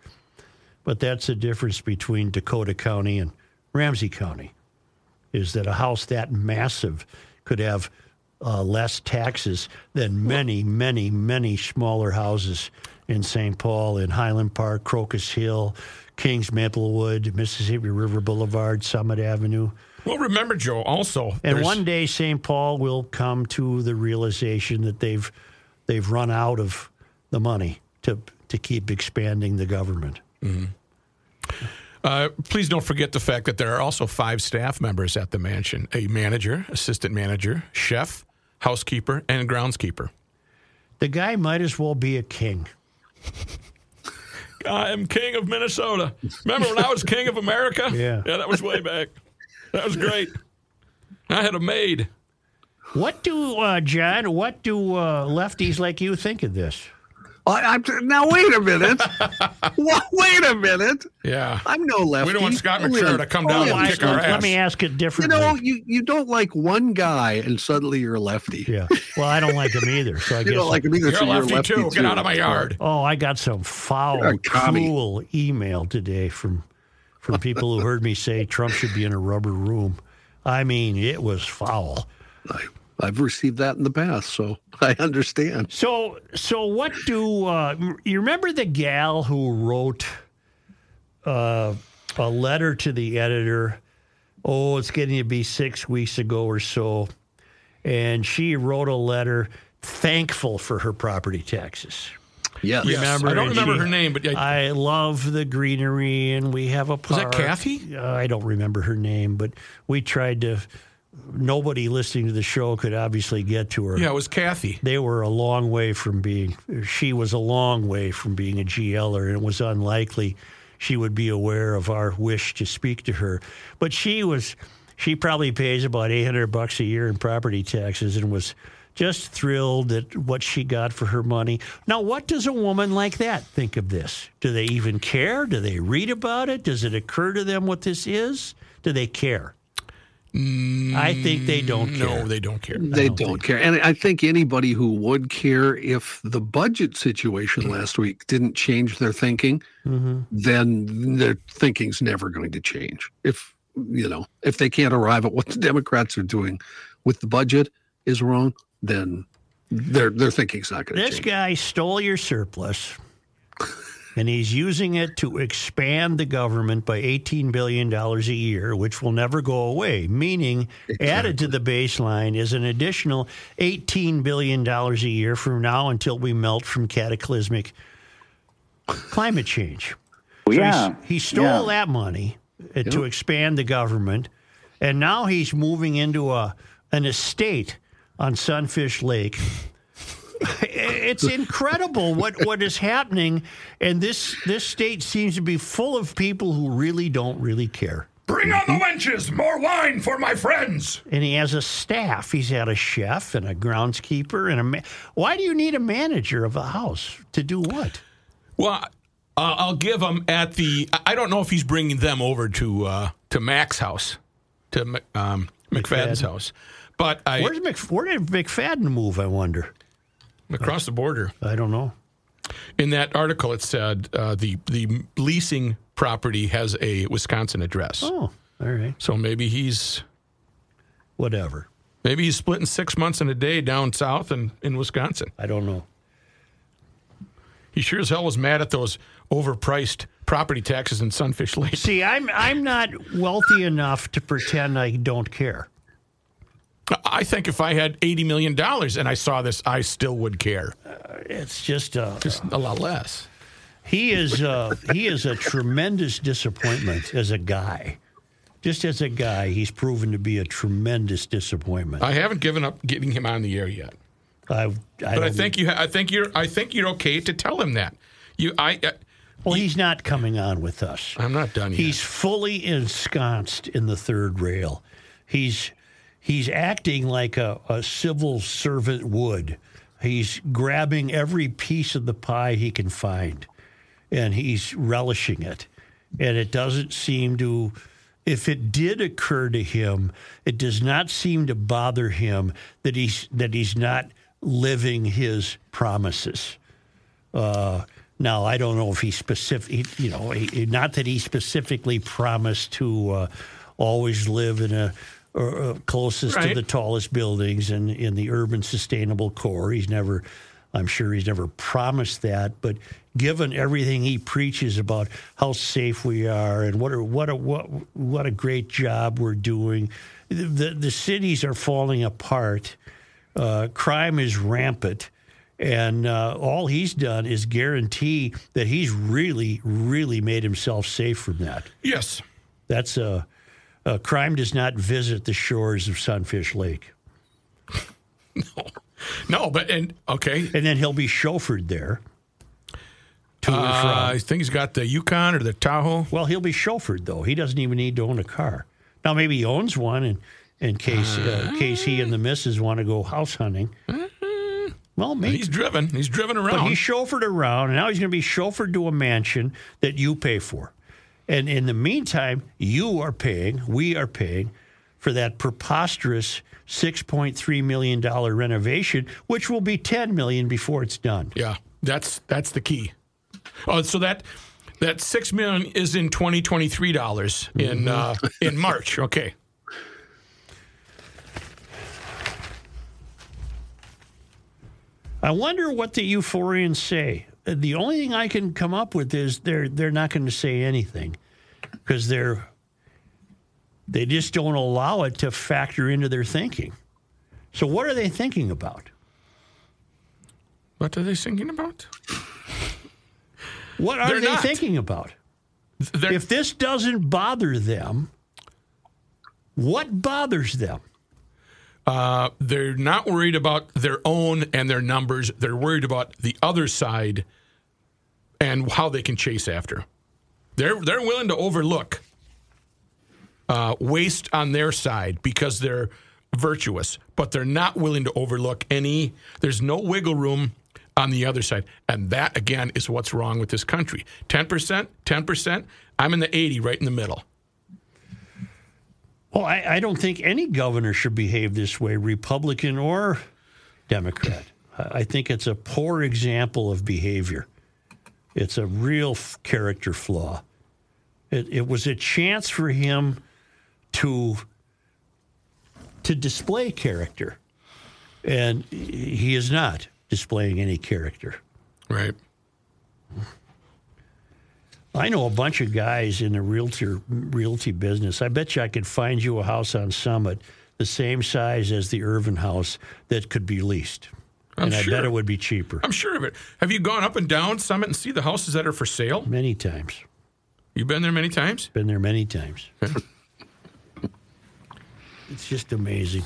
But that's the difference between Dakota County and Ramsey County is that a house that massive could have uh, less taxes than many, many, many smaller houses in St. Paul, in Highland Park, Crocus Hill, Kings Maplewood, Mississippi River Boulevard, Summit Avenue. Well, remember, Joe, also. And there's- one day, St. Paul will come to the realization that they've they've run out of the money to to keep expanding the government. Uh, please don't forget the fact that there are also five staff members at the mansion a manager, assistant manager, chef, housekeeper, and groundskeeper. The guy might as well be a king. I am king of Minnesota. Remember when I was king of America? Yeah. Yeah, that was way back. That was great. I had a maid. What do uh, John? What do uh, lefties like you think of this? I, I'm now wait a minute. Wa- wait a minute. Yeah. I'm no lefty. We don't want Scott Only McSherry to come down only and kick our ass. Let me ask it differently. You know, you, you don't like one guy and suddenly you're a lefty. yeah. Well, I don't like him either. So I You guess. don't like him either. You're so a lefty, you're a lefty too. Get out of my yard. oh, I got some foul, You're a commie. cruel email today from from people who heard me say Trump should be in a rubber room. I mean, it was foul. I, I've received that in the past, so I understand. So, so what do uh, you remember the gal who wrote uh, a letter to the editor? Oh, it's getting to be six weeks ago or so, and she wrote a letter thankful for her property taxes. Yes. Yes. Remember, I don't remember she- her name, but I, I love the greenery, and we have a Was that. Kathy? Uh, I don't remember her name, but we tried to. Nobody listening to the show could obviously get to her. yeah, it was Kathy. They were a long way from being. She was a long way from being a GLer, and it was unlikely she would be aware of our wish to speak to her. But she was. She probably pays about eight hundred bucks a year in property taxes, and was just thrilled at what she got for her money. Now, what does a woman like that think of this? Do they even care? Do they read about it? Does it occur to them what this is? Do they care? Mm, I think they don't care. No, they don't care. They don't care. And I think anybody who would care if the budget situation mm. last week didn't change their thinking, mm-hmm. then their thinking's never going to change. If, you know, if they can't arrive at what the Democrats are doing with the budget is wrong, then their their thinking's not going to change. This guy stole your surplus and he's using it to expand the government by $18 billion a year, which will never go away. Meaning, added to the baseline is an additional $18 billion a year from now until we melt from cataclysmic climate change. So yeah. he stole yeah. that money uh, to expand the government, and now he's moving into a an estate on Sunfish Lake. It's incredible what, what is happening, and this this state seems to be full of people who really don't really care. Bring on the wenches! More wine for my friends! And he has a staff. He's had a chef and a groundskeeper and a. Ma- Why do you need a manager of a house to do what? Well, uh, I'll give him at the. I- I don't know if he's bringing them over to uh, to Mac's house, to um, McFadden's McFadden. house, but I Where's Mc, where did McFadden move? I wonder. Across the border. I don't know. In that article, it said uh, the the leasing property has a Wisconsin address, Oh, all right. so maybe he's Whatever. maybe he's splitting six months in a day down south and in Wisconsin. I don't know. He sure as hell was mad at those overpriced property taxes in Sunfish Lake. See, I'm I'm not wealthy enough to pretend I don't care. I think if I had eighty million dollars and I saw this, I still would care, It's just uh, just a lot less. he is uh, he is a tremendous disappointment as a guy. Just as a guy, he's proven to be a tremendous disappointment. I haven't given up getting him on the air yet, I, I but I think you. Ha- I think you're. I think you're okay to tell him that. You. I. Uh, well, he's not coming on with us. I'm not done yet. He's fully ensconced in the third rail. He's he's acting like a, a civil servant would. He's grabbing every piece of the pie he can find, and he's relishing it. And it doesn't seem to. If it did occur to him, it does not seem to bother him that he's that he's not living his promises. Uh, now, I don't know if he specific, you know, he, not that he specifically promised to uh, always live in a or, uh, closest to the tallest buildings and in the urban sustainable core. He's never, I'm sure, he's never promised that. But given everything he preaches about how safe we are and what a, what a what what a great job we're doing, the the cities are falling apart. Uh, crime is rampant. And uh, all he's done is guarantee that he's really, really made himself safe from that. yes. That's a, uh crime does not visit the shores of Sunfish Lake. No, no, but and okay. And then he'll be chauffeured there to Uh, from. I think he's got the Yukon or the Tahoe. Well, he'll be chauffeured, though. He doesn't even need to own a car. Now, maybe he owns one and in case uh, in case he and the missus want to go house hunting. Well, maybe He's driven. He's driven around. but he's chauffeured around, and now he's going to be chauffeured to a mansion that you pay for. And in the meantime, you are paying, we are paying for that preposterous $6.3 million renovation, which will be 10 million before it's done. yeah, that's that's the key. Oh, so that that six million is in twenty twenty three dollars in uh, in March. Okay. I wonder what the euphorians say. The only thing I can come up with is they're they're not going to say anything because they're they just don't allow it to factor into their thinking. So what are they thinking about? What are they thinking about? What are They're they not. thinking about? They're, If this doesn't bother them, what bothers them? uh, they're not worried about their own and their numbers. They're worried about the other side and how they can chase after. They're they're willing to overlook uh, waste on their side because they're virtuous, but they're not willing to overlook any. There's no wiggle room on the other side, and that again is what's wrong with this country. Ten percent, ten percent. I'm in the eighty, right in the middle. Well, I, I don't think any governor should behave this way, Republican or Democrat. I think it's a poor example of behavior. It's a real f- character flaw. It, it was a chance for him to to display character, and he is not displaying any character. Right. I know a bunch of guys in the realtor realty business. I bet you I could find you a house on Summit the same size as the Irvine house that could be leased. I'm and I bet it would be cheaper. I'm sure of it. Have you gone up and down Summit and see the houses that are for sale? Many times. You've been there many times. Been there many times. it's just amazing.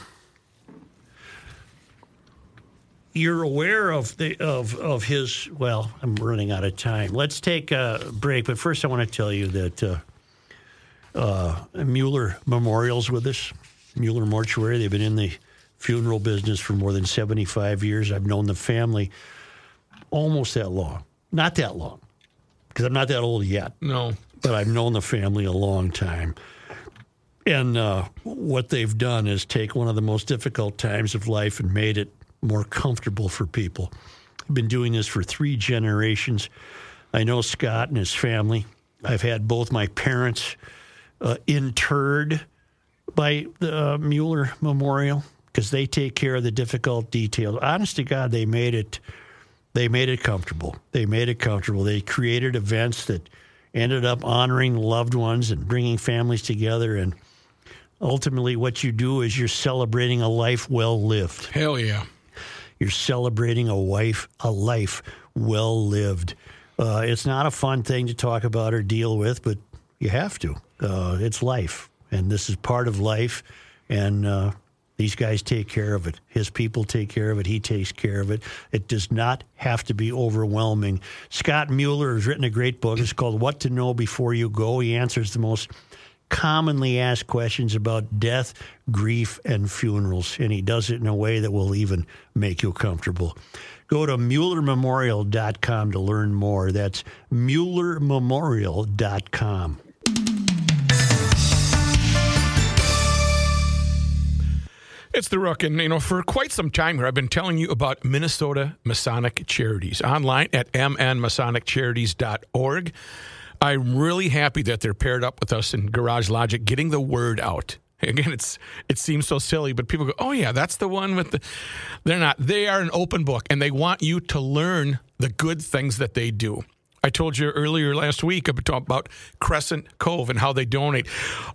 You're aware of the of of his. Well, I'm running out of time. Let's take a break, but first I want to tell you that uh, uh, Mueller Memorial's with us. Mueller Mortuary. They've been in the funeral business for more than 75 years. I've known the family almost that long. Not that long, because I'm not that old yet No. But I've known the family a long time. And uh, what they've done is take one of the most difficult times of life and made it more comfortable for people. I've been doing this for three generations. I know Scott and his family. I've had both my parents uh, interred by the uh, Mueller Memorial because they take care of the difficult details. Honest to God, they made it. They made it comfortable. They made it comfortable. They created events that ended up honoring loved ones and bringing families together. And ultimately, what you do is you're celebrating a life well lived. Hell yeah. You're celebrating a wife, a life well lived. Uh, it's not a fun thing to talk about or deal with, but you have to. Uh, it's life, and this is part of life. And uh, these guys take care of it. His people take care of it. He takes care of it. It does not have to be overwhelming. Scott Mueller has written a great book. It's called What to Know Before You Go. He answers the most commonly asked questions about death, grief, and funerals, and he does it in a way that will even make you comfortable. Go to MuellerMemorial.com to learn more. That's MuellerMemorial.com. It's the Rook, and you know, for quite some time here, I've been telling you about Minnesota Masonic Charities online at mnmasoniccharities.org. I'm really happy that they're paired up with us in Garage Logic, getting the word out. Again, it's it seems so silly, but people go, "Oh yeah, that's the one with the." They're not. They are an open book, and they want you to learn the good things that they do. I told you earlier last week about Crescent Cove and how they donate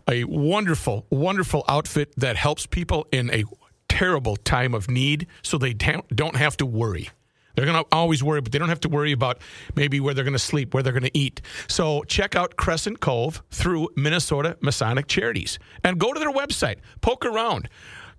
a wonderful, wonderful outfit that helps people in a terrible time of need so they don't have to worry. They're going to always worry, but they don't have to worry about maybe where they're going to sleep, where they're going to eat. So check out Crescent Cove through Minnesota Masonic Charities and go to their website, poke around.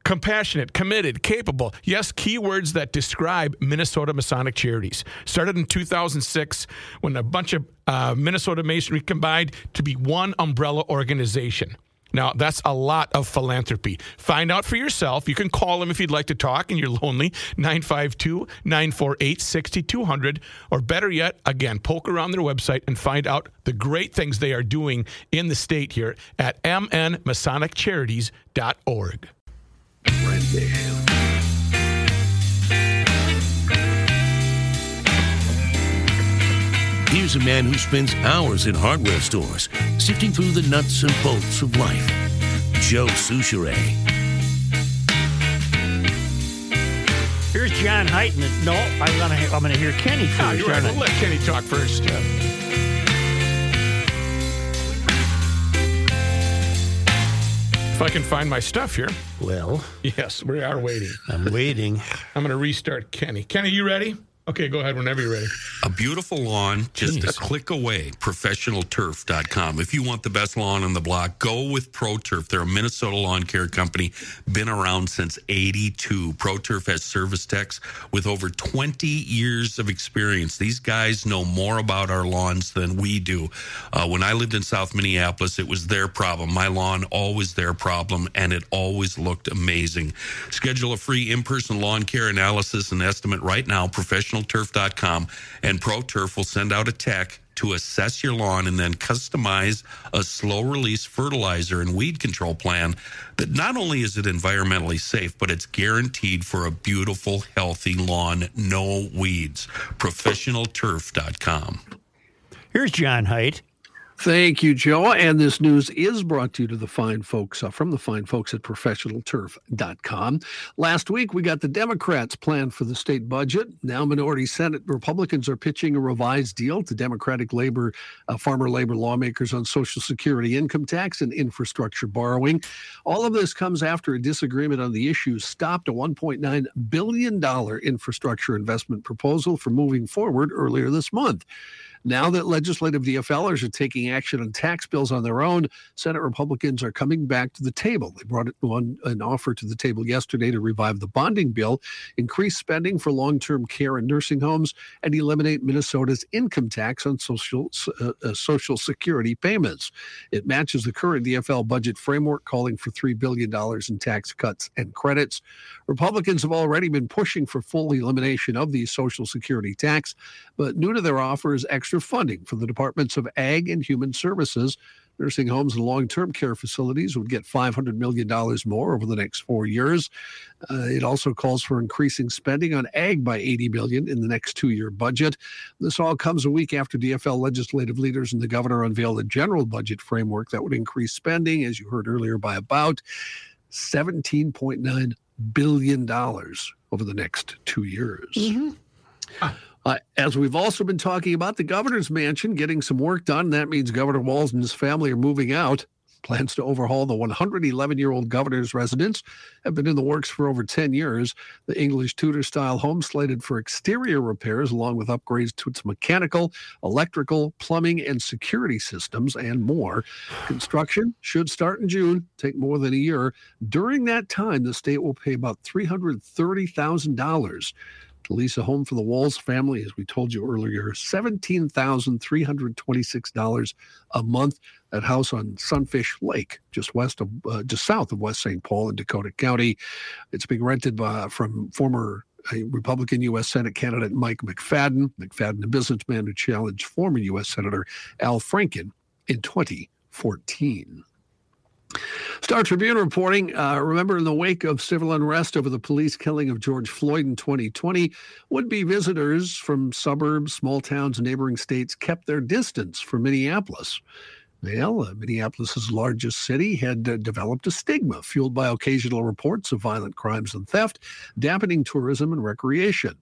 Compassionate, committed, capable. Yes, keywords that describe Minnesota Masonic Charities. Started in 2006 when a bunch of uh, Minnesota Masonry combined to be one umbrella organization. Now, that's a lot of philanthropy. Find out for yourself. You can call them if you'd like to talk and you're lonely, 952 948 6200. Or better yet, again, poke around their website and find out the great things they are doing in the state here at mnmasoniccharities.org. Here's a man who spends hours in hardware stores, sifting through the nuts and bolts of life. Joe Soucheray. Here's John Heighton. No, I'm gonna I'm gonna hear Kenny ah, first. Oh, you're right. We'll let Kenny talk first. Uh, If I can find my stuff here. Well, Yes, we are waiting. I'm waiting. I'm going to restart Kenny. Kenny, you ready? Okay, go ahead whenever you're ready. A beautiful lawn just a click away. Professionalturf.com. If you want the best lawn on the block, go with ProTurf. They're a Minnesota lawn care company, been around since 82. ProTurf has service techs with over 20 years of experience. These guys know more about our lawns than we do. Uh, when I lived in South Minneapolis, it was their problem. My lawn, always their problem, and it always looked amazing. Schedule a free in person lawn care analysis and estimate right now, professionalturf.com, and ProTurf will send out a tech to assess your lawn and then customize a slow release fertilizer and weed control plan that not only is it environmentally safe, but it's guaranteed for a beautiful, healthy lawn, no weeds. Professionalturf.com. Here's John Heidt. Thank you, Joe. And this news is brought to you to the fine folks uh, from the fine folks at professionalturf.com. Last week, we got the Democrats' plan for the state budget. Now, minority Senate Republicans are pitching a revised deal to Democratic labor, uh, farmer labor lawmakers on Social Security income tax and infrastructure borrowing. All of this comes after a disagreement on the issue stopped a $1.9 billion infrastructure investment proposal for moving forward earlier this month. Now that legislative DFLers are taking action on tax bills on their own, Senate Republicans are coming back to the table. They brought one, an offer to the table yesterday to revive the bonding bill, increase spending for long term care and nursing homes, and eliminate Minnesota's income tax on social, uh, uh, social security payments. It matches the current DFL budget framework, calling for $3 billion in tax cuts and credits. Republicans have already been pushing for full elimination of the Social Security tax, but new to their offer is extra funding for the Departments of Ag and Human Services. Nursing homes and long term care facilities would get $500 million more over the next four years. Uh, it also calls for increasing spending on ag by 80 million in the next two year budget. This all comes a week after DFL legislative leaders and the governor unveiled a general budget framework that would increase spending, as you heard earlier, by about $17.9 billion over the next two years. Uh, as we've also been talking about, the governor's mansion getting some work done. That means Governor Walz and his family are moving out. Plans to overhaul the 111 year old governor's residence have been in the works for over 10 years. The English Tudor style home slated for exterior repairs, along with upgrades to its mechanical, electrical, plumbing, and security systems, and more. Construction should start in June, take more than a year. During that time, the state will pay about $330,000 to lease a home for the Walz family, as we told you earlier, $17,326 a month. That house on Sunfish Lake, just west of, uh, just south of West St. Paul in Dakota County. It's being rented by, from former uh, Republican U.S. Senate candidate Mike McFadden. McFadden, a businessman who challenged former U.S. Senator Al Franken in 2014. Star Tribune reporting uh, remember, in the wake of civil unrest over the police killing of George Floyd in 2020, would be visitors from suburbs, small towns, neighboring states kept their distance from Minneapolis. Well, uh, Minneapolis's largest city had uh, developed a stigma fueled by occasional reports of violent crimes and theft, dampening tourism and recreation.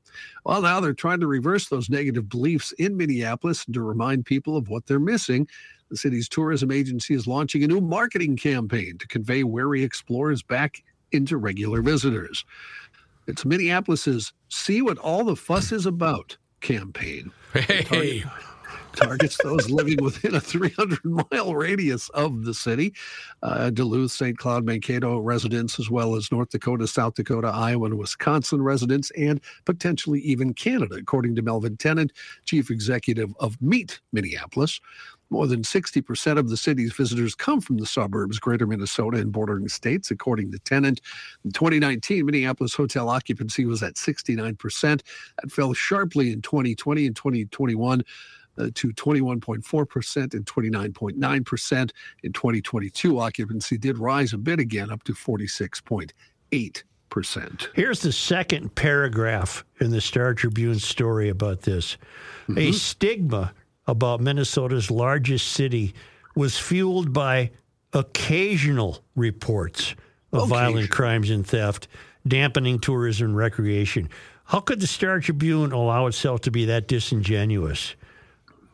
Well, now they're trying to reverse those negative beliefs in Minneapolis and to remind people of what they're missing. The city's tourism agency is launching a new marketing campaign to convey wary explorers back into regular visitors. It's Minneapolis's See What All the Fuss Is About campaign. Hey, targets those living within a 300 mile radius of the city. Uh, Duluth, St. Cloud, Mankato residents, as well as North Dakota, South Dakota, Iowa, and Wisconsin residents, and potentially even Canada, according to Melvin Tennant, chief executive of Meet Minneapolis. More than 60% of the city's visitors come from the suburbs, greater Minnesota, and bordering states, according to Tennant. In 2019, Minneapolis hotel occupancy was at 69%. That fell sharply in 2020 and 2021 uh, to 21.4% and 29.9%. In 2022, occupancy did rise a bit again, up to 46.8%. Here's the second paragraph in the Star Tribune story about this. Mm-hmm. A stigma about Minnesota's largest city was fueled by occasional reports of violent crimes and theft, dampening tourism and recreation. How could the Star Tribune allow itself to be that disingenuous?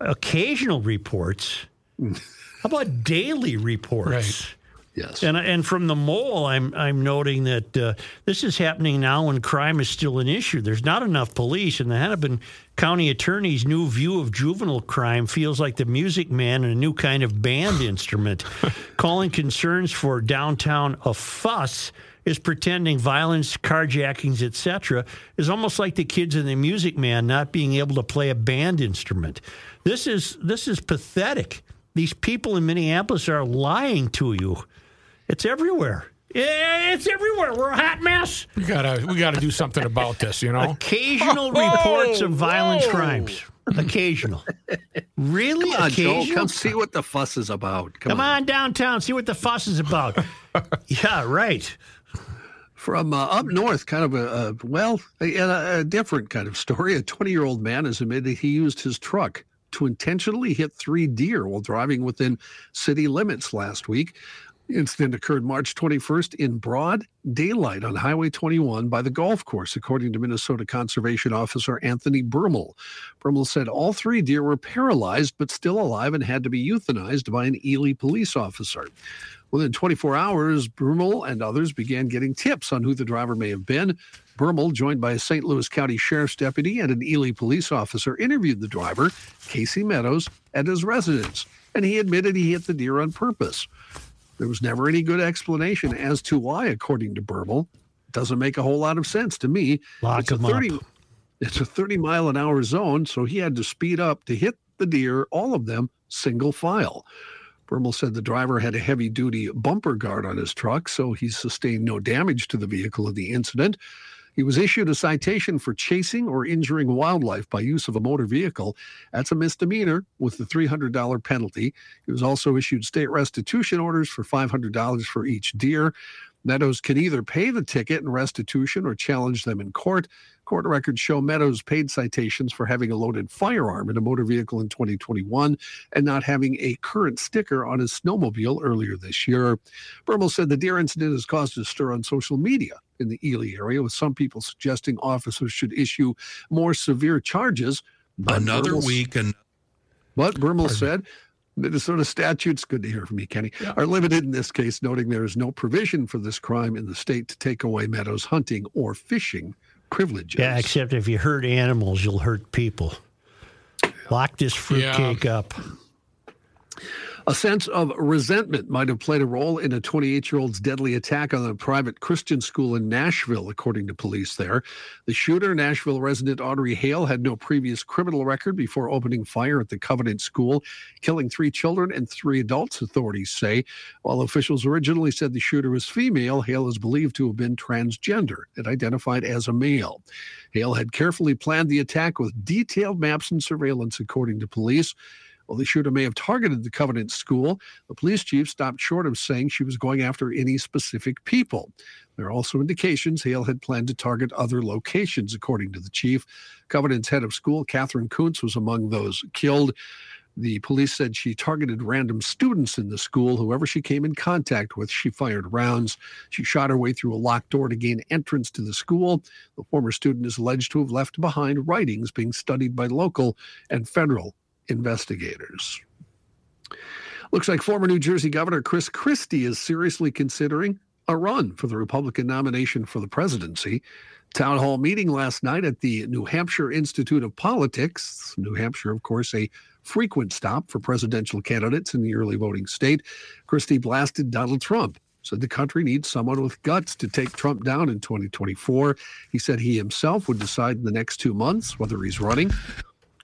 Occasional reports. How about daily reports? Right. Yes. And and from the mole, I'm I'm noting that uh, this is happening now when crime is still an issue. There's not enough police, and the Hennepin County Attorney's new view of juvenile crime feels like the Music Man and a new kind of band instrument. Calling concerns for downtown a fuss is pretending violence, carjackings, etc., is almost like the kids in the Music Man not being able to play a band instrument. This is this is pathetic. These people in Minneapolis are lying to you. It's everywhere. It's everywhere. We're a hot mess. We gotta we gotta do something about this, you know. Occasional reports of violent crimes. Occasional. Really? Come on, Occasional? Joe, come see what the fuss is about. Come, Come on downtown, see what the fuss is about. yeah, right. From uh, up north, kind of a, a well, a, a different kind of story. A 20 year old man has admitted he used his truck to intentionally hit three deer while driving within city limits last week. The incident occurred March 21st in broad daylight on Highway 21 by the golf course, according to Minnesota Conservation Officer Anthony Bermel. Bermel said all three deer were paralyzed but still alive and had to be euthanized by an Ely police officer. Within 24 hours, Bermel and others began getting tips on who the driver may have been. Bermel, joined by a St. Louis County Sheriff's deputy and an Ely police officer, interviewed the driver, Casey Meadows, at his residence, and he admitted he hit the deer on purpose. There was never any good explanation as to why, according to Bermel. Doesn't make a whole lot of sense to me. Lock it's a 30 up. it's a 30 mile an hour zone, so he had to speed up to hit the deer, all of them single file. Bermel said the driver had a heavy duty bumper guard on his truck, so he sustained no damage to the vehicle in the incident. He was issued a citation for chasing or injuring wildlife by use of a motor vehicle. That's a misdemeanor with the $300 penalty. He was also issued state restitution orders for $500 for each deer. Meadows can either pay the ticket and restitution or challenge them in court. Court records show Meadows paid citations for having a loaded firearm in a motor vehicle in 2021 and not having a current sticker on his snowmobile earlier this year. Bermel said the deer incident has caused a stir on social media in the Ely area, with some people suggesting officers should issue more severe charges. But Another week and But Bermel said Minnesota statutes, good to hear from you, Kenny, are limited in this case, noting there is no provision for this crime in the state to take away Meadows' hunting or fishing privileges. Yeah, except if you hurt animals, you'll hurt people. Lock this fruitcake up. A sense of resentment might have played a role in a 28 year old's deadly attack on a private Christian school in Nashville, according to police there. The shooter, Nashville resident Audrey Hale, had no previous criminal record before opening fire at the Covenant School, killing three children and three adults, authorities say. While officials originally said the shooter was female, Hale is believed to have been transgender and identified as a male. Hale had carefully planned the attack with detailed maps and surveillance, according to police. While the shooter may have targeted the Covenant school, the police chief stopped short of saying she was going after any specific people. There are also indications Hale had planned to target other locations, according to the chief. Covenant's head of school, Catherine Kuntz, was among those killed. The police said she targeted random students in the school. Whoever she came in contact with, she fired rounds. She shot her way through a locked door to gain entrance to the school. The former student is alleged to have left behind writings being studied by local and federal investigators. Looks like former New Jersey Governor Chris Christie is seriously considering a run for the Republican nomination for the presidency. Town hall meeting last night at the New Hampshire Institute of Politics. New Hampshire, of course, a frequent stop for presidential candidates in the early voting state. Christie blasted Donald Trump. Said the country needs someone with guts to take Trump down in 2024. He said he himself would decide in the next two months whether he's running.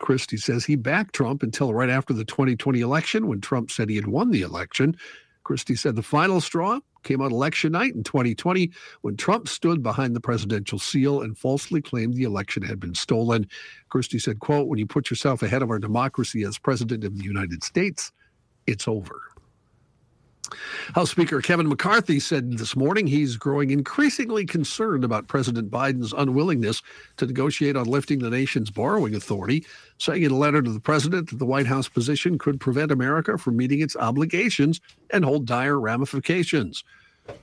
Christie says he backed Trump until right after the 2020 election when Trump said he had won the election. Christie said the final straw came on election night in 2020 when Trump stood behind the presidential seal and falsely claimed the election had been stolen. Christie said, quote, when you put yourself ahead of our democracy as president of the United States, it's over. House Speaker Kevin McCarthy said this morning he's growing increasingly concerned about President Biden's unwillingness to negotiate on lifting the nation's borrowing authority, saying in a letter to the president that the White House position could prevent America from meeting its obligations and hold dire ramifications.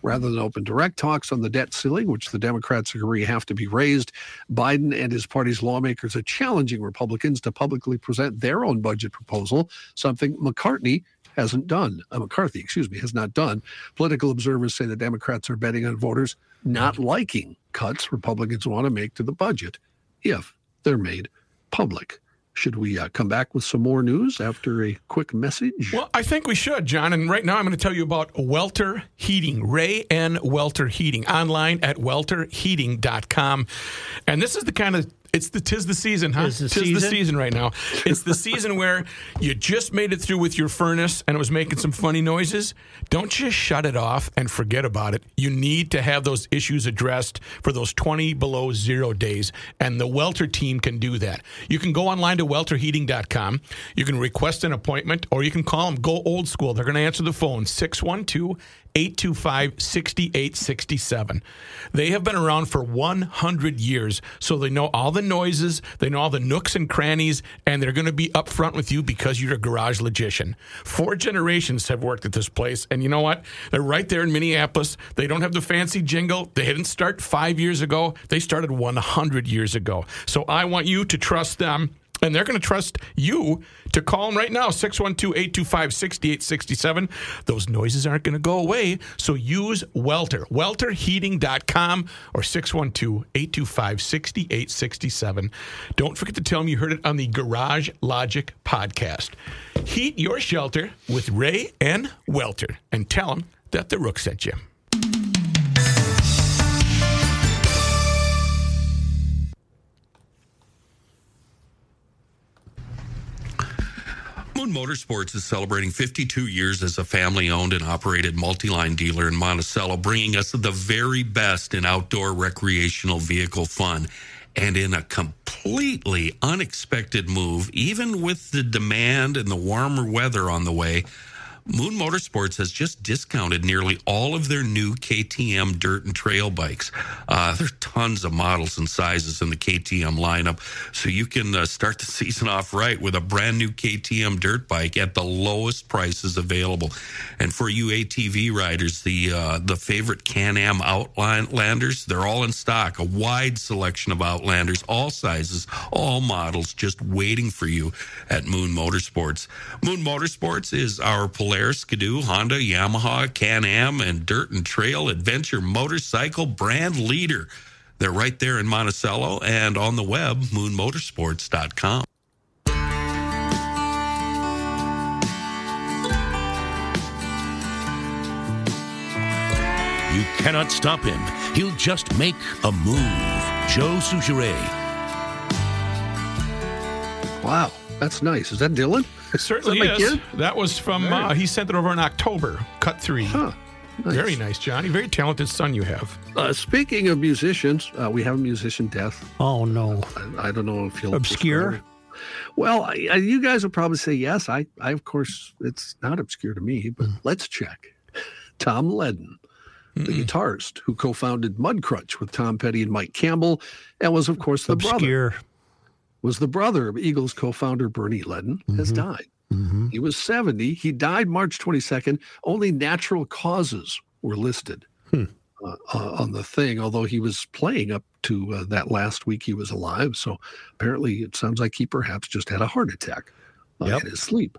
Rather than open direct talks on the debt ceiling, which the Democrats agree have to be raised, Biden and his party's lawmakers are challenging Republicans to publicly present their own budget proposal, something McCartney hasn't done. Uh, McCarthy, excuse me, has not done. Political observers say the Democrats are betting on voters not liking cuts Republicans want to make to the budget if they're made public. Should we uh, come back with some more news after a quick message? Well, I think we should, John. And right now I'm going to tell you about Welter Heating, Ray and Welter Heating, online at welterheating.com. And this is the kind of it's the tis the season, huh? Tis the tis season? the season right now. It's the season where you just made it through with your furnace and it was making some funny noises. Don't just shut it off and forget about it. You need to have those issues addressed for those 20 below zero days, and the Welter team can do that. You can go online to welterheating.com. You can request an appointment, or you can call them. Go old school. They're going to answer the phone 612 825 6867. They have been around for 100 years, so they know all the noises, they know all the nooks and crannies, and they're going to be upfront with you because you're a garage logician. Four generations have worked at this place, and you know what? They're right there in Minneapolis. They don't have the fancy jingle. They didn't start five years ago, they started 100 years ago. So I want you to trust them. And they're going to trust you to call them right now, 612 825 6867. Those noises aren't going to go away. So use Welter, welterheating.com or 612 825 6867. Don't forget to tell them you heard it on the Garage Logic podcast. Heat your shelter with Ray and Welter and tell them that the Rook sent you. Moon Motorsports is celebrating 52 years as a family owned and operated multi line dealer in Monticello, bringing us the very best in outdoor recreational vehicle fun. And in a completely unexpected move, even with the demand and the warmer weather on the way, Moon Motorsports has just discounted nearly all of their new KTM dirt and trail bikes. Uh, there are tons of models and sizes in the KTM lineup, so you can uh, start the season off right with a brand new KTM dirt bike at the lowest prices available. And for you ATV riders, the uh, the favorite Can-Am Outlanders, they're all in stock. A wide selection of Outlanders, all sizes, all models, just waiting for you at Moon Motorsports. Moon Motorsports is our Polaris, Skidoo, Honda, Yamaha, Can-Am, and Dirt and Trail Adventure motorcycle brand leader. They're right there in Monticello and on the web, moonmotorsports.com. You cannot stop him. He'll just make a move. Joe Soucheray. Wow, that's nice. Is that Dylan? Certainly Is that kid? That was from, uh, he sent it over in October, cut three. Huh. Nice. Very nice, Johnny. Very talented son you have. Uh, speaking of musicians, uh, we have a musician death. Oh no. I, I don't know if you'll Obscure? Well, I, I, you guys will probably say yes. I, I, of course, it's not obscure to me, but let's check. Tom Leadon, the guitarist who co-founded Mudcrutch with Tom Petty and Mike Campbell, and was, of course, the brother Obscure. Was the brother of Eagles co-founder Bernie Leadon, has died. Mm-hmm. He was 70. He died March 22nd. Only natural causes were listed Hmm. uh, uh, on the thing, although he was playing up to uh, that last week he was alive. So apparently it sounds like he perhaps just had a heart attack uh, Yep. in his sleep.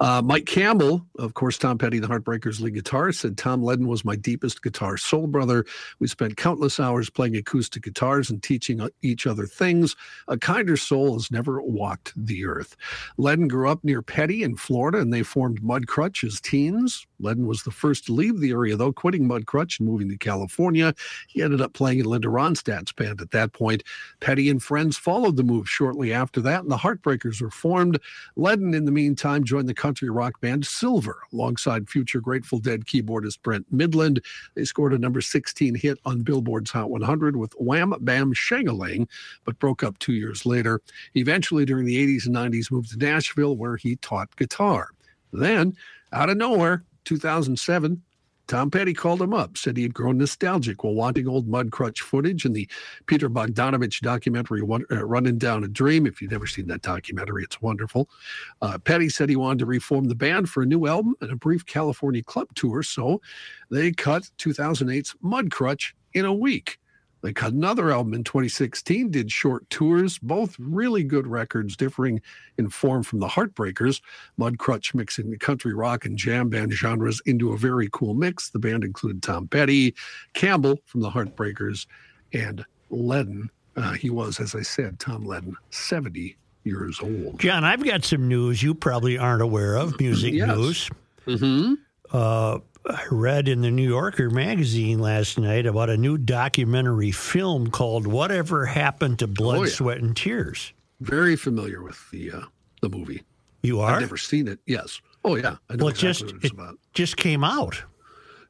Uh, Mike Campbell, of course, Tom Petty, the Heartbreakers lead guitarist, said Tom Leadon was my deepest guitar soul brother. We spent countless hours playing acoustic guitars and teaching uh, each other things. A kinder soul has never walked the earth. Leadon grew up near Petty in Florida, and they formed Mudcrutch as teens. Leadon was the first to leave the area, though, quitting Mudcrutch and moving to California. He ended up playing in Linda Ronstadt's band at that point. Petty and friends followed the move shortly after that, and the Heartbreakers were formed. Leadon, in the meantime, joined the country rock band Silver alongside future Grateful Dead keyboardist Brent Mydland. They scored a number 16 hit on Billboard's Hot 100 with Wham Bam Shang-A-Lang, but broke up two years later. Eventually, during the 80s and 90s, moved to Nashville where he taught guitar. Then, out of nowhere, 2007, Tom Petty called him up, said he had grown nostalgic while watching old Mudcrutch footage in the Peter Bogdanovich documentary uh, Running Down a Dream. If you've never seen that documentary, it's wonderful. Uh, Petty said he wanted to reform the band for a new album and a brief California club tour, so they cut 2008's Mudcrutch in a week. They cut another album in 2016, did short tours, both really good records, differing in form from the Heartbreakers. Mudcrutch mixing the country rock and jam band genres into a very cool mix. The band included Tom Petty, Campbell from the Heartbreakers, and Leadon. Uh, he was, as I said, Tom Leadon, 70 years old. John, I've got some news you probably aren't aware of, music Yes. news. Mm-hmm. Uh, I read in the New Yorker magazine last night about a new documentary film called Whatever Happened to Blood, Oh, yeah. Sweat, and Tears. Very familiar with the uh, the movie. You are. I've never seen it. Yes. Oh yeah, I know Well, it exactly just, what it's it about. just came out.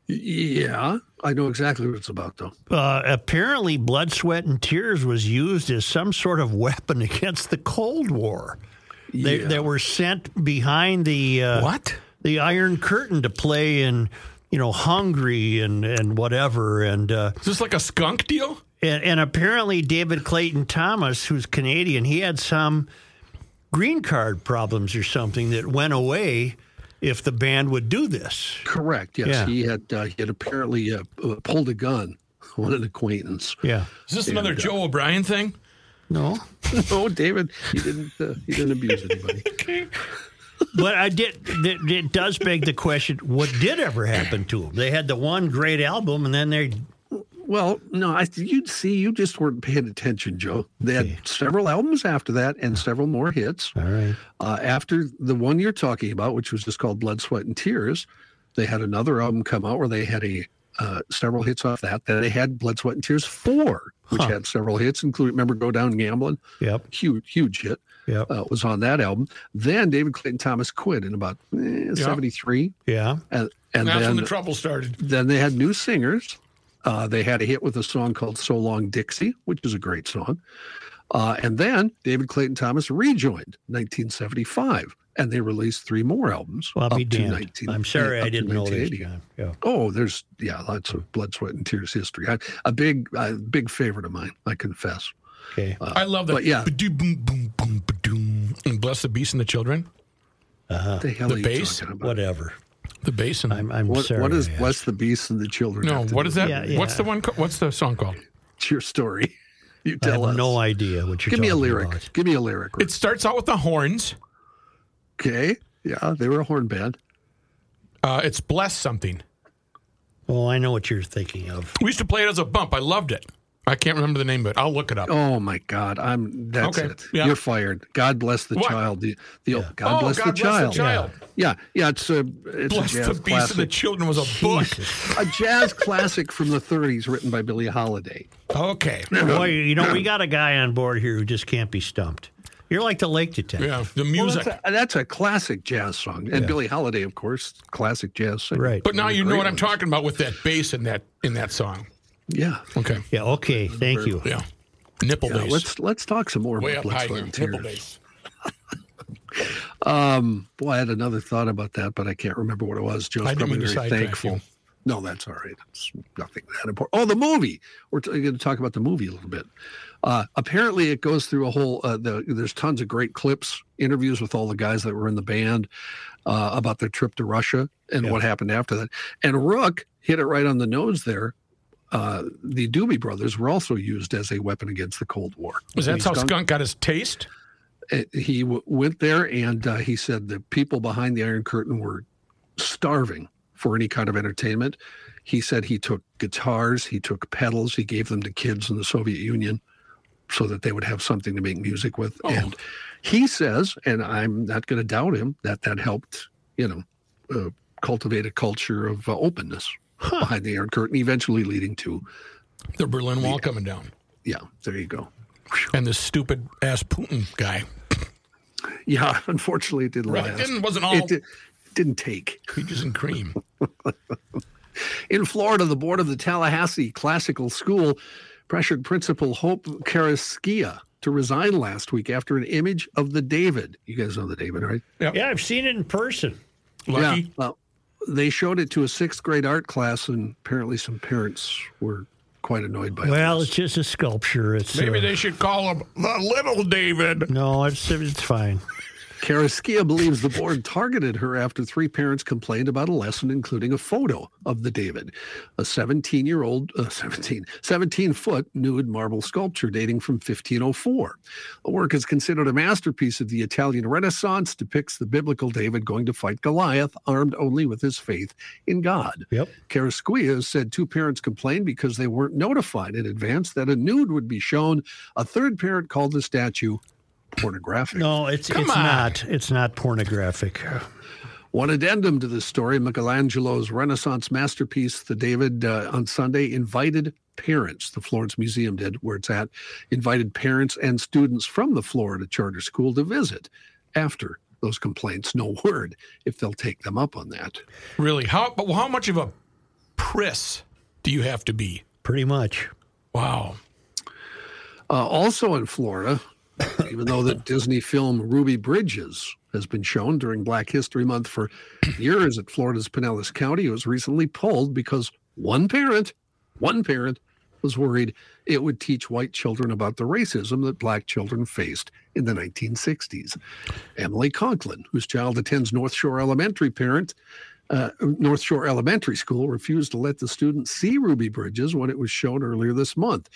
Yeah, I know exactly what it's about though. Uh, apparently, Blood, Sweat, and Tears was used as some sort of weapon against the Cold War. They, Yeah. they were sent behind the uh, What? The Iron Curtain to play in, you know, Hungary and and whatever, and uh, Is this like a skunk deal? and, and apparently David Clayton Thomas, who's Canadian, he had some green card problems or something that went away if the band would do this. Correct. Yes, Yeah. he had uh, he had apparently uh, uh, pulled a gun on an acquaintance. Yeah. Is this another Joe O'Brien thing? No. no, David, he didn't. Uh, he didn't abuse anybody. but I did. It, it does beg the question: What did ever happen to them? They had the one great album, and then they. Well, no, I you'd see you just weren't paying attention, Joe. They Okay. had several albums after that and several more hits. All right. Uh, after the one you're talking about, which was just called Blood, Sweat, and Tears, they had another album come out where they had a uh, several hits off that. Then they had Blood, Sweat, and Tears four, which Huh. had several hits, including remember Go Down Gambling, Yep. huge huge hit. Yep. Uh, was on that album. Then David Clayton Thomas quit in about eh, 73. Yeah. And, and That's when then, the trouble started. then they had new singers. Uh, they had a hit with a song called So Long Dixie, which is a great song. Uh, and then David Clayton Thomas rejoined 1975, and they released three more albums. Well, up to damned. 19 I'm sorry up I didn't know this, Yeah. Oh, there's yeah, lots of blood, sweat, and tears history. I, a big, a big favorite of mine, I confess. Okay. I love that. but yeah. Ba-doo, boom, boom, boom, ba-doom. And bless the beast and the children. What the hell The are you bass? talking about? Whatever. The bass and I'm. I'm What, sorry. what is Bless the Beast and the Children? no. have to What do is with that? Yeah, What's the one? co- What's the song called? It's your story. You I have tell us. no idea what you're talking about. Give me a lyric. about. Give me a lyric. It starts out with the horns. Okay. Yeah, they were a horn band. Uh, it's bless something. Oh, I know what you're thinking of. We used to play it as a bump. I loved it. I can't remember the name of it. I'll look it up. Oh my God! I'm. That's Okay, it. yeah. You're fired. God bless the What? child. The, the God Oh, bless God the bless the child. child. Yeah, yeah. It's a it's Bless a the jazz beast and the children was a book. a jazz classic from the 30s, written by Billie Holiday. Okay. Boy, you know, we got a guy on board here who just can't be stumped. You're like the lake detective. Yeah. The Well, music. that's, a, that's a classic jazz song, and Billie Holiday, of course, classic jazz singer. Right. but now you know Great what I'm talking about with that bass in that in that song. Yeah. Okay. Yeah. Okay. Thank you. Yeah. Nipple Yeah, bass. let's let's talk some more Way about up Blood, high Sweat, here. Nipple Tears. bass. Um, boy, I had another thought about that, but I can't remember what it was. Joe's I didn't probably very thankful. you. No, that's all right. It's nothing that important. Oh, the movie. We're t- going to talk about the movie a little bit. Uh, apparently, it goes through a whole. Uh, the, there's tons of great clips, interviews with all the guys that were in the band uh, about their trip to Russia and Yeah. what happened after that. And Rook hit it right on the nose there. Uh, the Doobie Brothers were also used as a weapon against the Cold War. Was that how Skunk- Skunk got his taste? Uh, He w- went there and uh, he said the people behind the Iron Curtain were starving for any kind of entertainment. He said he took guitars, he took pedals, he gave them to kids in the Soviet Union so that they would have something to make music with. Oh. And he says, and I'm not going to doubt him, that that helped, you know, uh, cultivate a culture of uh, openness behind the Iron Curtain, eventually leading to, The Berlin Wall coming down. yeah, there you go. And this stupid ass Putin guy. Yeah, unfortunately, it didn't Right. last. Didn't, wasn't all It di- didn't take. peaches and cream. In Florida, the board of the Tallahassee Classical School pressured Principal Hope Carrasquilla to resign last week after an image of the David. You guys know the David, right? Yeah, I've seen it in person. Lucky. Yeah. Well, they showed it to a sixth grade art class, and apparently some parents were quite annoyed by it. Well, this. it's just a sculpture. It's Maybe uh, they should call him the little David. no, it's it's fine. Carrasquilla believes the board targeted her after three parents complained about a lesson including a photo of the David, a 17 year old, uh, 17, 17 foot nude marble sculpture dating from 1504. The work is considered a masterpiece of the Italian Renaissance, depicts the biblical David going to fight Goliath, armed only with his faith in God. Yep. Carrasquilla said two parents complained because they weren't notified in advance that a nude would be shown. A third parent called the statue pornographic. No, it's Come it's on. not. It's not pornographic. One addendum to this story Michelangelo's Renaissance masterpiece, The David, uh, on Sunday invited parents, the Florence Museum did, where it's at, invited parents and students from the Florida Charter School to visit after those complaints. No word if they'll take them up on that. Really? How but how much of a priss do you have to be? Pretty much. Wow. Uh, also in Florida, even though the Disney film Ruby Bridges has been shown during Black History Month for years at Florida's Pinellas County, it was recently pulled because one parent, one parent was worried it would teach white children about the racism that black children faced in the 1960s. Emily Conklin, whose child attends North Shore Elementary parent, uh, North Shore Elementary School refused to let the students see Ruby Bridges when it was shown earlier this month.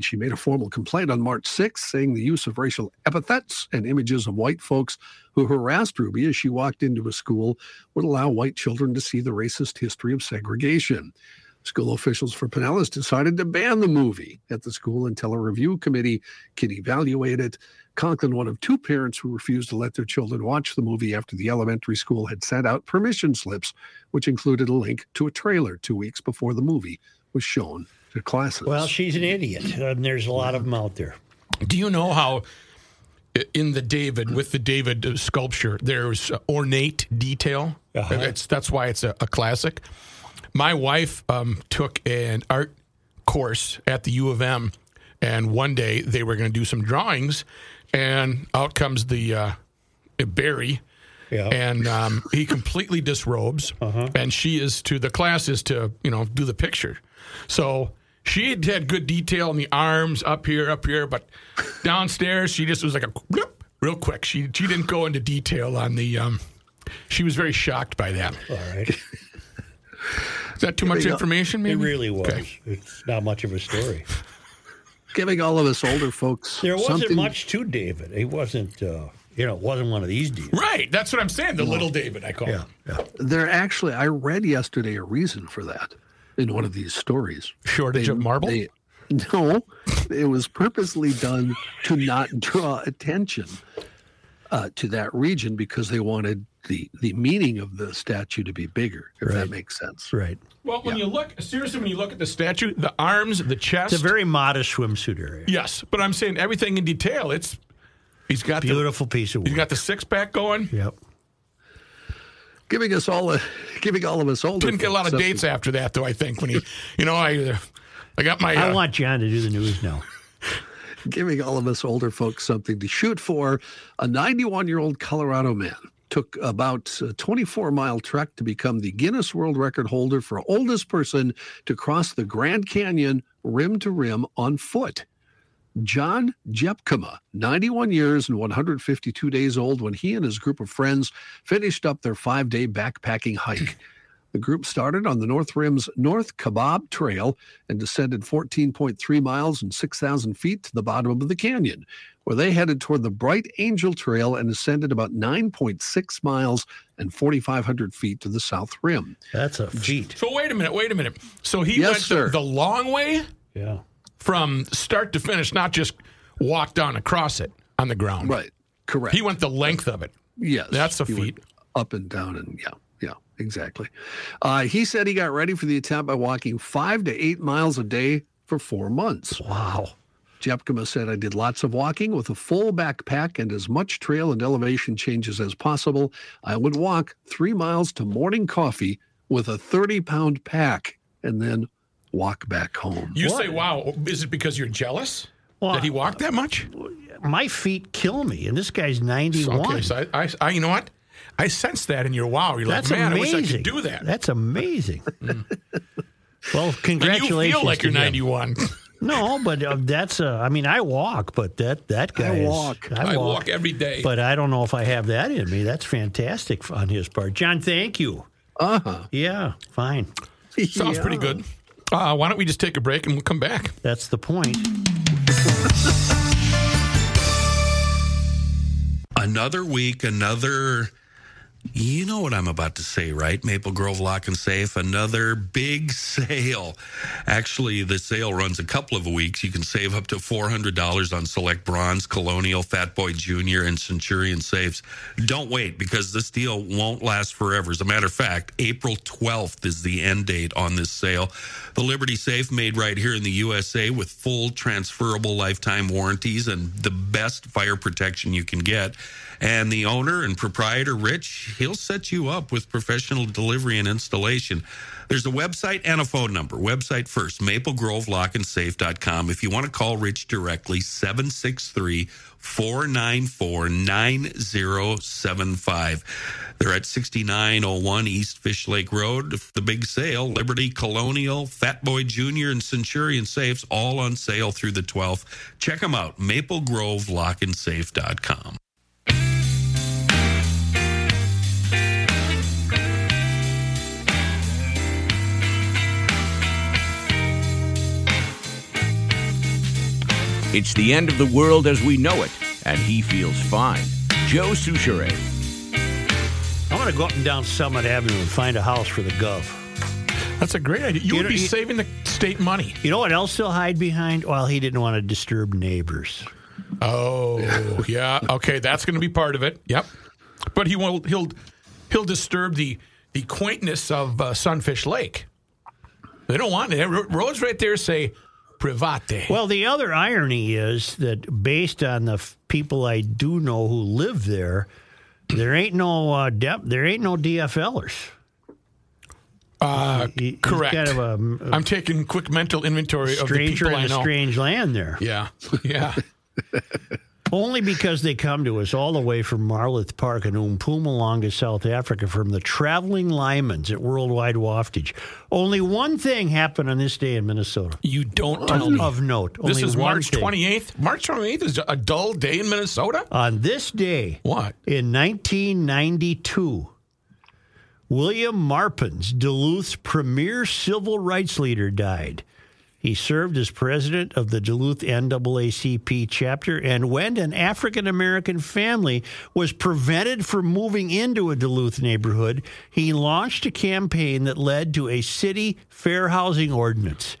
She made a formal complaint on March 6th, saying the use of racial epithets and images of white folks who harassed Ruby as she walked into a school would allow white children to see the racist history of segregation. School officials for Pinellas decided to ban the movie at the school until a review committee can evaluate it. Conklin, one of two parents who refused to let their children watch the movie after the elementary school had sent out permission slips, which included a link to a trailer two weeks before the movie was shown to classes. Well, she's an idiot, and there's a lot of them out there. Do you know how in the David with the David uh, sculpture there's uh, ornate detail? Uh-huh. It's, that's why it's a, a classic. My wife um, took an art course at the U of M, and one day they were going to do some drawings, and out comes the uh, Barry. Yeah. And um, he completely disrobes, and she is to the class is to you know do the picture. So she had had good detail in the arms up here, up here, but downstairs she just was like a bloop, real quick. She she didn't go into detail on the. Um, she was very shocked by that. All right. Is that too much go. information? It really was. Okay. It's not much of a story. giving all of us older folks There wasn't something much to David. He wasn't, uh, you know, it wasn't one of these deals. Right, that's what I'm saying. The little David, I call Yeah, him. yeah. there actually i read yesterday a reason for that in one of these stories Shortage of marble. they- no it was purposely done to not draw attention uh, to that region because they wanted the the meaning of the statue to be bigger if that makes sense Right. Well, when you look seriously, when you look at the statue, the arms, the chest. It's a very modest swimsuit area. yes, but I'm saying everything in detail. It's he's got the Beautiful piece of he's work. got the six pack going. Yep. Giving us all a giving all of us older Didn't get a lot of folks dates after that, though. I think when he, you know, I, uh, I got my. I uh, want John to do the news now. giving all of us older folks something to shoot for. A 91 year old Colorado man took about a 24 mile trek to become the Guinness World Record holder for oldest person to cross the Grand Canyon rim to rim on foot. John Jepkema, 91 years and 152 days old, when he and his group of friends finished up their five day backpacking hike. The group started on the North Rim's North Kaibab Trail and descended 14.3 miles and 6,000 feet to the bottom of the canyon, where they headed toward the Bright Angel Trail and ascended about 9.6 miles and 4,500 feet to the South Rim. That's a feat. So wait a minute, wait a minute. So he Yes, went sir. The, the long way Yeah. From start to finish, not just walk down across it on the ground. Right. Correct. He went the length of it. Yes. That's a feat. Up and down, and yeah, yeah, exactly. Uh, he said he got ready for the attempt by walking five to eight miles a day for four months. Wow. Jepkema said, I did lots of walking with a full backpack and as much trail and elevation changes as possible. I would walk three miles to morning coffee with a 30 pound pack and then walk back home. You say, "Wow!" Is it because you're jealous Well, that he walked that much? My feet kill me, and this guy's 91. Okay, so I, I, I, you know what? I sense that in your wow. You're That's like, man, amazing. I wish I could do that. That's amazing. well, and congratulations. you feel like you're 91. No, but uh, that's. Uh, I mean, I walk, but that that guy. is- walk. I walk every day. but I don't know if I have that in me. That's fantastic on his part, John. Thank you. Uh huh. Yeah, fine. Sounds pretty good. Uh, why don't we just take a break and we'll come back? That's the point. Another week, another. You know what I'm about to say, right? Maple Grove Lock and Safe, another big sale. Actually, the sale runs a couple of weeks. You can save up to $400 on select bronze, colonial, Fat Boy Jr., and Centurion safes. Don't wait because this deal won't last forever. As a matter of fact, April 12th is the end date on this sale. The Liberty Safe made right here in the USA with full transferable lifetime warranties and the best fire protection you can get. And the owner and proprietor, Rich, he'll set you up with professional delivery and installation. There's a website and a phone number. Website first, maplegrovelockandsafe.com. If you want to call Rich directly, 763 494 9075. They're at 6901 East Fish Lake Road. The big sale, Liberty, Colonial, Fat Boy Jr., and Centurion Safes, all on sale through the 12th. Check them out, maplegrovelockandsafe.com. It's the end of the world as we know it, and he feels fine. Joe Soucheray. I'm going to go up and down Summit Avenue and find a house for the Gov. That's a great idea. You, You would know, be you- saving the state money. You know what else he'll hide behind? Well, he didn't want to disturb neighbors. Oh, yeah. Okay, that's going to be part of it. Yep. But he will. He'll he'll disturb the the quaintness of uh, Sunfish Lake. They don't want it. Roads right there say private. Well, the other irony is that based on the f- people I do know who live there, there ain't no uh, dep- there ain't no DFLers. Uh, he, correct. Kind of a, a I'm taking quick mental inventory of the people in I a know. strange land there. Yeah, yeah. Only because they come to us all the way from Marloth Park and Mpumalanga, South Africa, from the traveling Lymans at Worldwide Waftage. Only one thing happened on this day in Minnesota. You don't tell me. Of note. This Only is March thing. 28th. March 28th is a dull day in Minnesota. On this day, What? in 1992, William Maupins, Duluth's premier civil rights leader, died. He served as president of the Duluth NAACP chapter, and when an African American family was prevented from moving into a Duluth neighborhood, he launched a campaign that led to a city fair housing ordinance.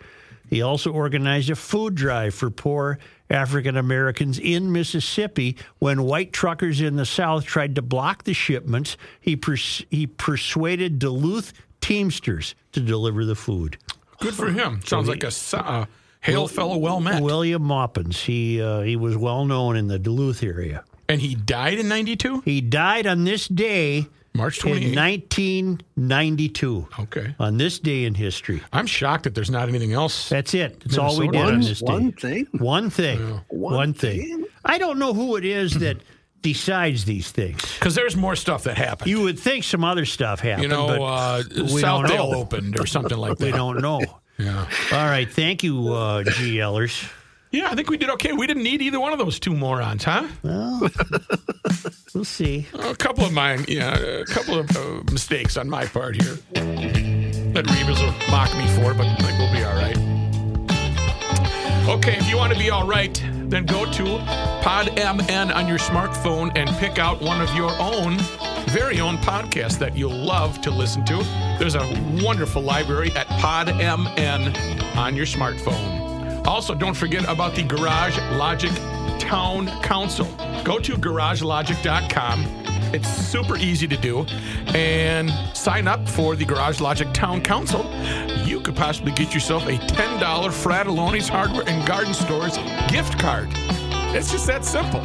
He also organized a food drive for poor African Americans in Mississippi when white truckers in the South tried to block the shipments. He, pers- he persuaded Duluth Teamsters to deliver the food. Good for him. Sounds like a uh, hail fellow well met. William Maupins. He uh, he was well known in the Duluth area. and he died in 92? He died on this day March in 28th. 1992. Okay. On this day in history. I'm shocked that there's not anything else. That's it. That's all we did Minnesota. on this day. one thing. One thing. One, thing. I don't know who it is that decides these things. Because there's more stuff that happened. You would think some other stuff happened. You know, but uh, Southdale opened or something like that. we don't know. Yeah. All right. Thank you, uh, GLers. Yeah, I think we did okay. We didn't need either one of those two morons, huh? Well, we'll see. A couple of mine, yeah, a couple of uh, mistakes on my part here that Reeves will mock me for, but I think we'll be all right. Okay, if you want to be all right, then go to PodMN on your smartphone and pick out one of your own very own podcasts that you'll love to listen to. There's a wonderful library at PodMN on your smartphone. Also, don't forget about the Garage Logic Town Council. Go to garagelogic.com. It's super easy to do. And sign up for the Garage Logic Town Council. You could possibly get yourself a $10 Fratallone's Hardware and Garden Stores gift card. It's just that simple.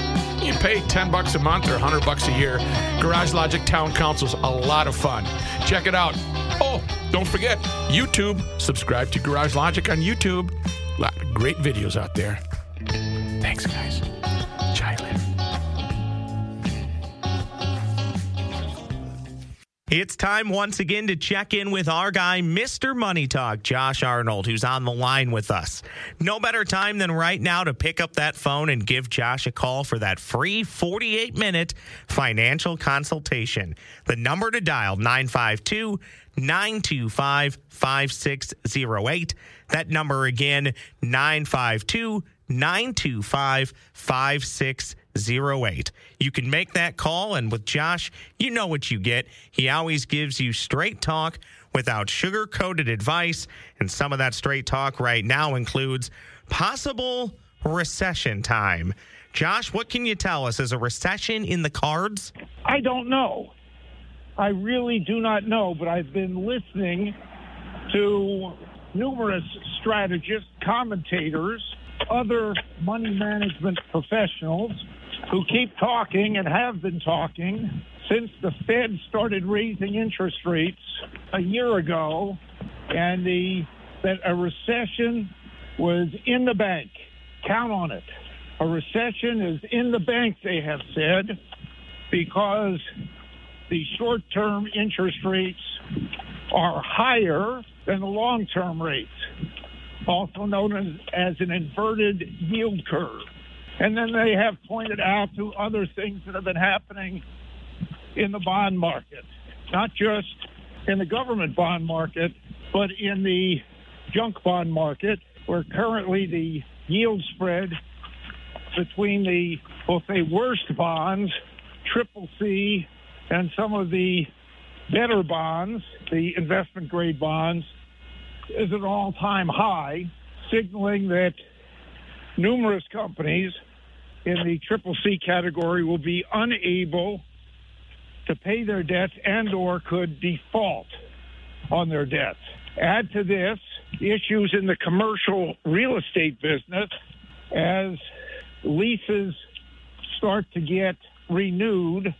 You pay 10 bucks a month or 100 bucks a year. Garage Logic Town Council's a lot of fun. Check it out. Oh, don't forget, YouTube. Subscribe to Garage Logic on YouTube. A lot of great videos out there. Thanks, guys. It's time once again to check in with our guy, Mr. Money Talk, Josh Arnold, who's on the line with us. No better time than right now to pick up that phone and give Josh a call for that free 48 minute financial consultation. The number to dial 952 925 5608. That number again, 952 925 5608. You can make that call, and with Josh, you know what you get. He always gives you straight talk without sugar coated advice. And some of that straight talk right now includes possible recession time. Josh, what can you tell us? Is a recession in the cards? I don't know. I really do not know, but I've been listening to numerous strategists, commentators, other money management professionals who keep talking and have been talking since the Fed started raising interest rates a year ago and the that a recession was in the bank. Count on it. A recession is in the bank, they have said, because the short term interest rates are higher than the long term rates, also known as, as an inverted yield curve. And then they have pointed out to other things that have been happening in the bond market, not just in the government bond market, but in the junk bond market, where currently the yield spread between the, we'll say, worst bonds, triple C, and some of the better bonds, the investment grade bonds, is an all time high, signaling that numerous companies in the triple C category will be unable to pay their debts and or could default on their debts. Add to this issues in the commercial real estate business as leases start to get renewed.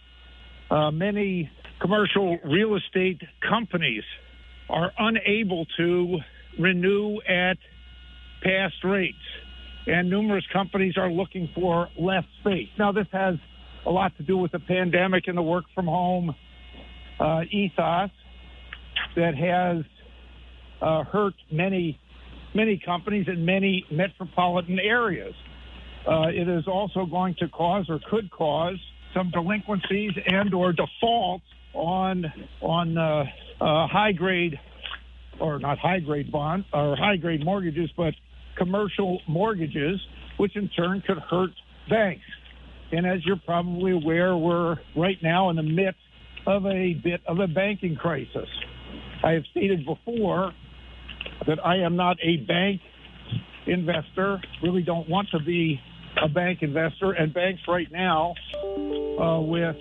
Uh, many commercial real estate companies are unable to renew at past rates, and numerous companies are looking for less space. Now, this has a lot to do with the pandemic and the work from home uh, ethos that has uh, hurt many many companies in many metropolitan areas. Uh, it is also going to cause or could cause some delinquencies and or defaults on on uh, uh, high grade or not high grade bond or high grade mortgages, but commercial mortgages, which in turn could hurt banks. And as you're probably aware, we're right now in the midst of a bit of a banking crisis. I have stated before that I am not a bank investor, really don't want to be a bank investor, and banks right now uh, with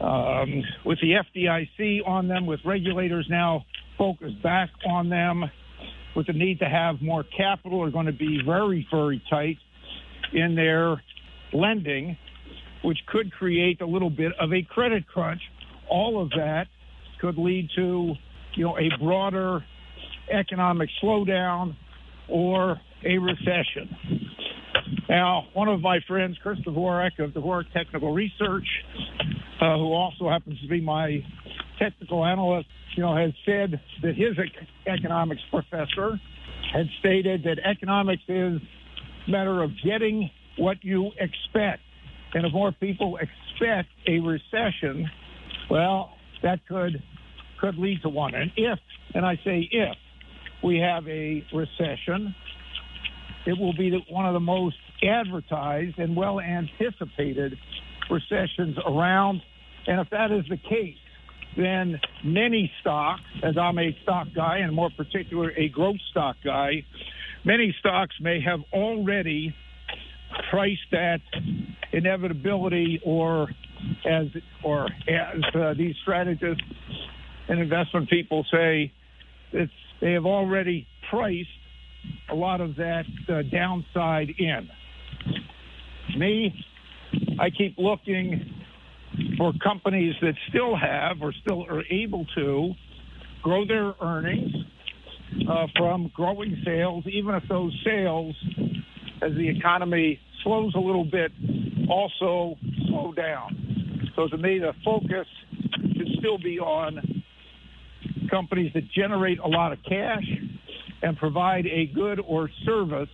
um, with the FDIC on them, with regulators now focused back on them, with the need to have more capital, are going to be very, very tight in their lending, which could create a little bit of a credit crunch. All of that could lead to, you know, a broader economic slowdown or a recession. Now, one of my friends, Chris Dvorak of Dvorak Technical Research, uh, who also happens to be my technical analyst, you know, has said that his economics professor had stated that economics is a matter of getting what you expect. And if more people expect a recession, well, that could could lead to one. And if, and I say if, we have a recession, it will be one of the most advertised and well anticipated recessions around. And if that is the case, then many stocks, as I'm a stock guy and more particular a growth stock guy, many stocks may have already priced that inevitability or as or as uh, these strategists and investment people say it's they have already priced a lot of that uh, downside in. Me, I keep looking for companies that still have or still are able to grow their earnings uh, from growing sales, even if those sales, as the economy slows a little bit, also slow down. So to me, the focus should still be on companies that generate a lot of cash and provide a good or service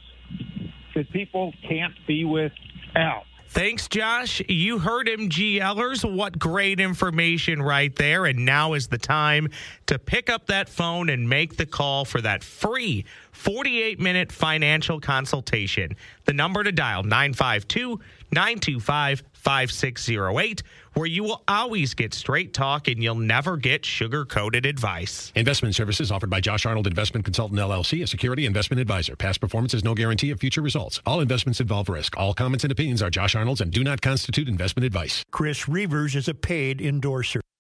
that people can't be without. Thanks, Josh. You heard him, GLers. What great information right there. And now is the time to pick up that phone and make the call for that free 48 minute financial consultation. The number to dial 952 925 5608, where you will always get straight talk and you'll never get sugar coated advice. Investment services offered by Josh Arnold Investment Consultant LLC, a security investment advisor. Past performance is no guarantee of future results. All investments involve risk. All comments and opinions are Josh Arnold's and do not constitute investment advice. Chris Reavers is a paid endorser.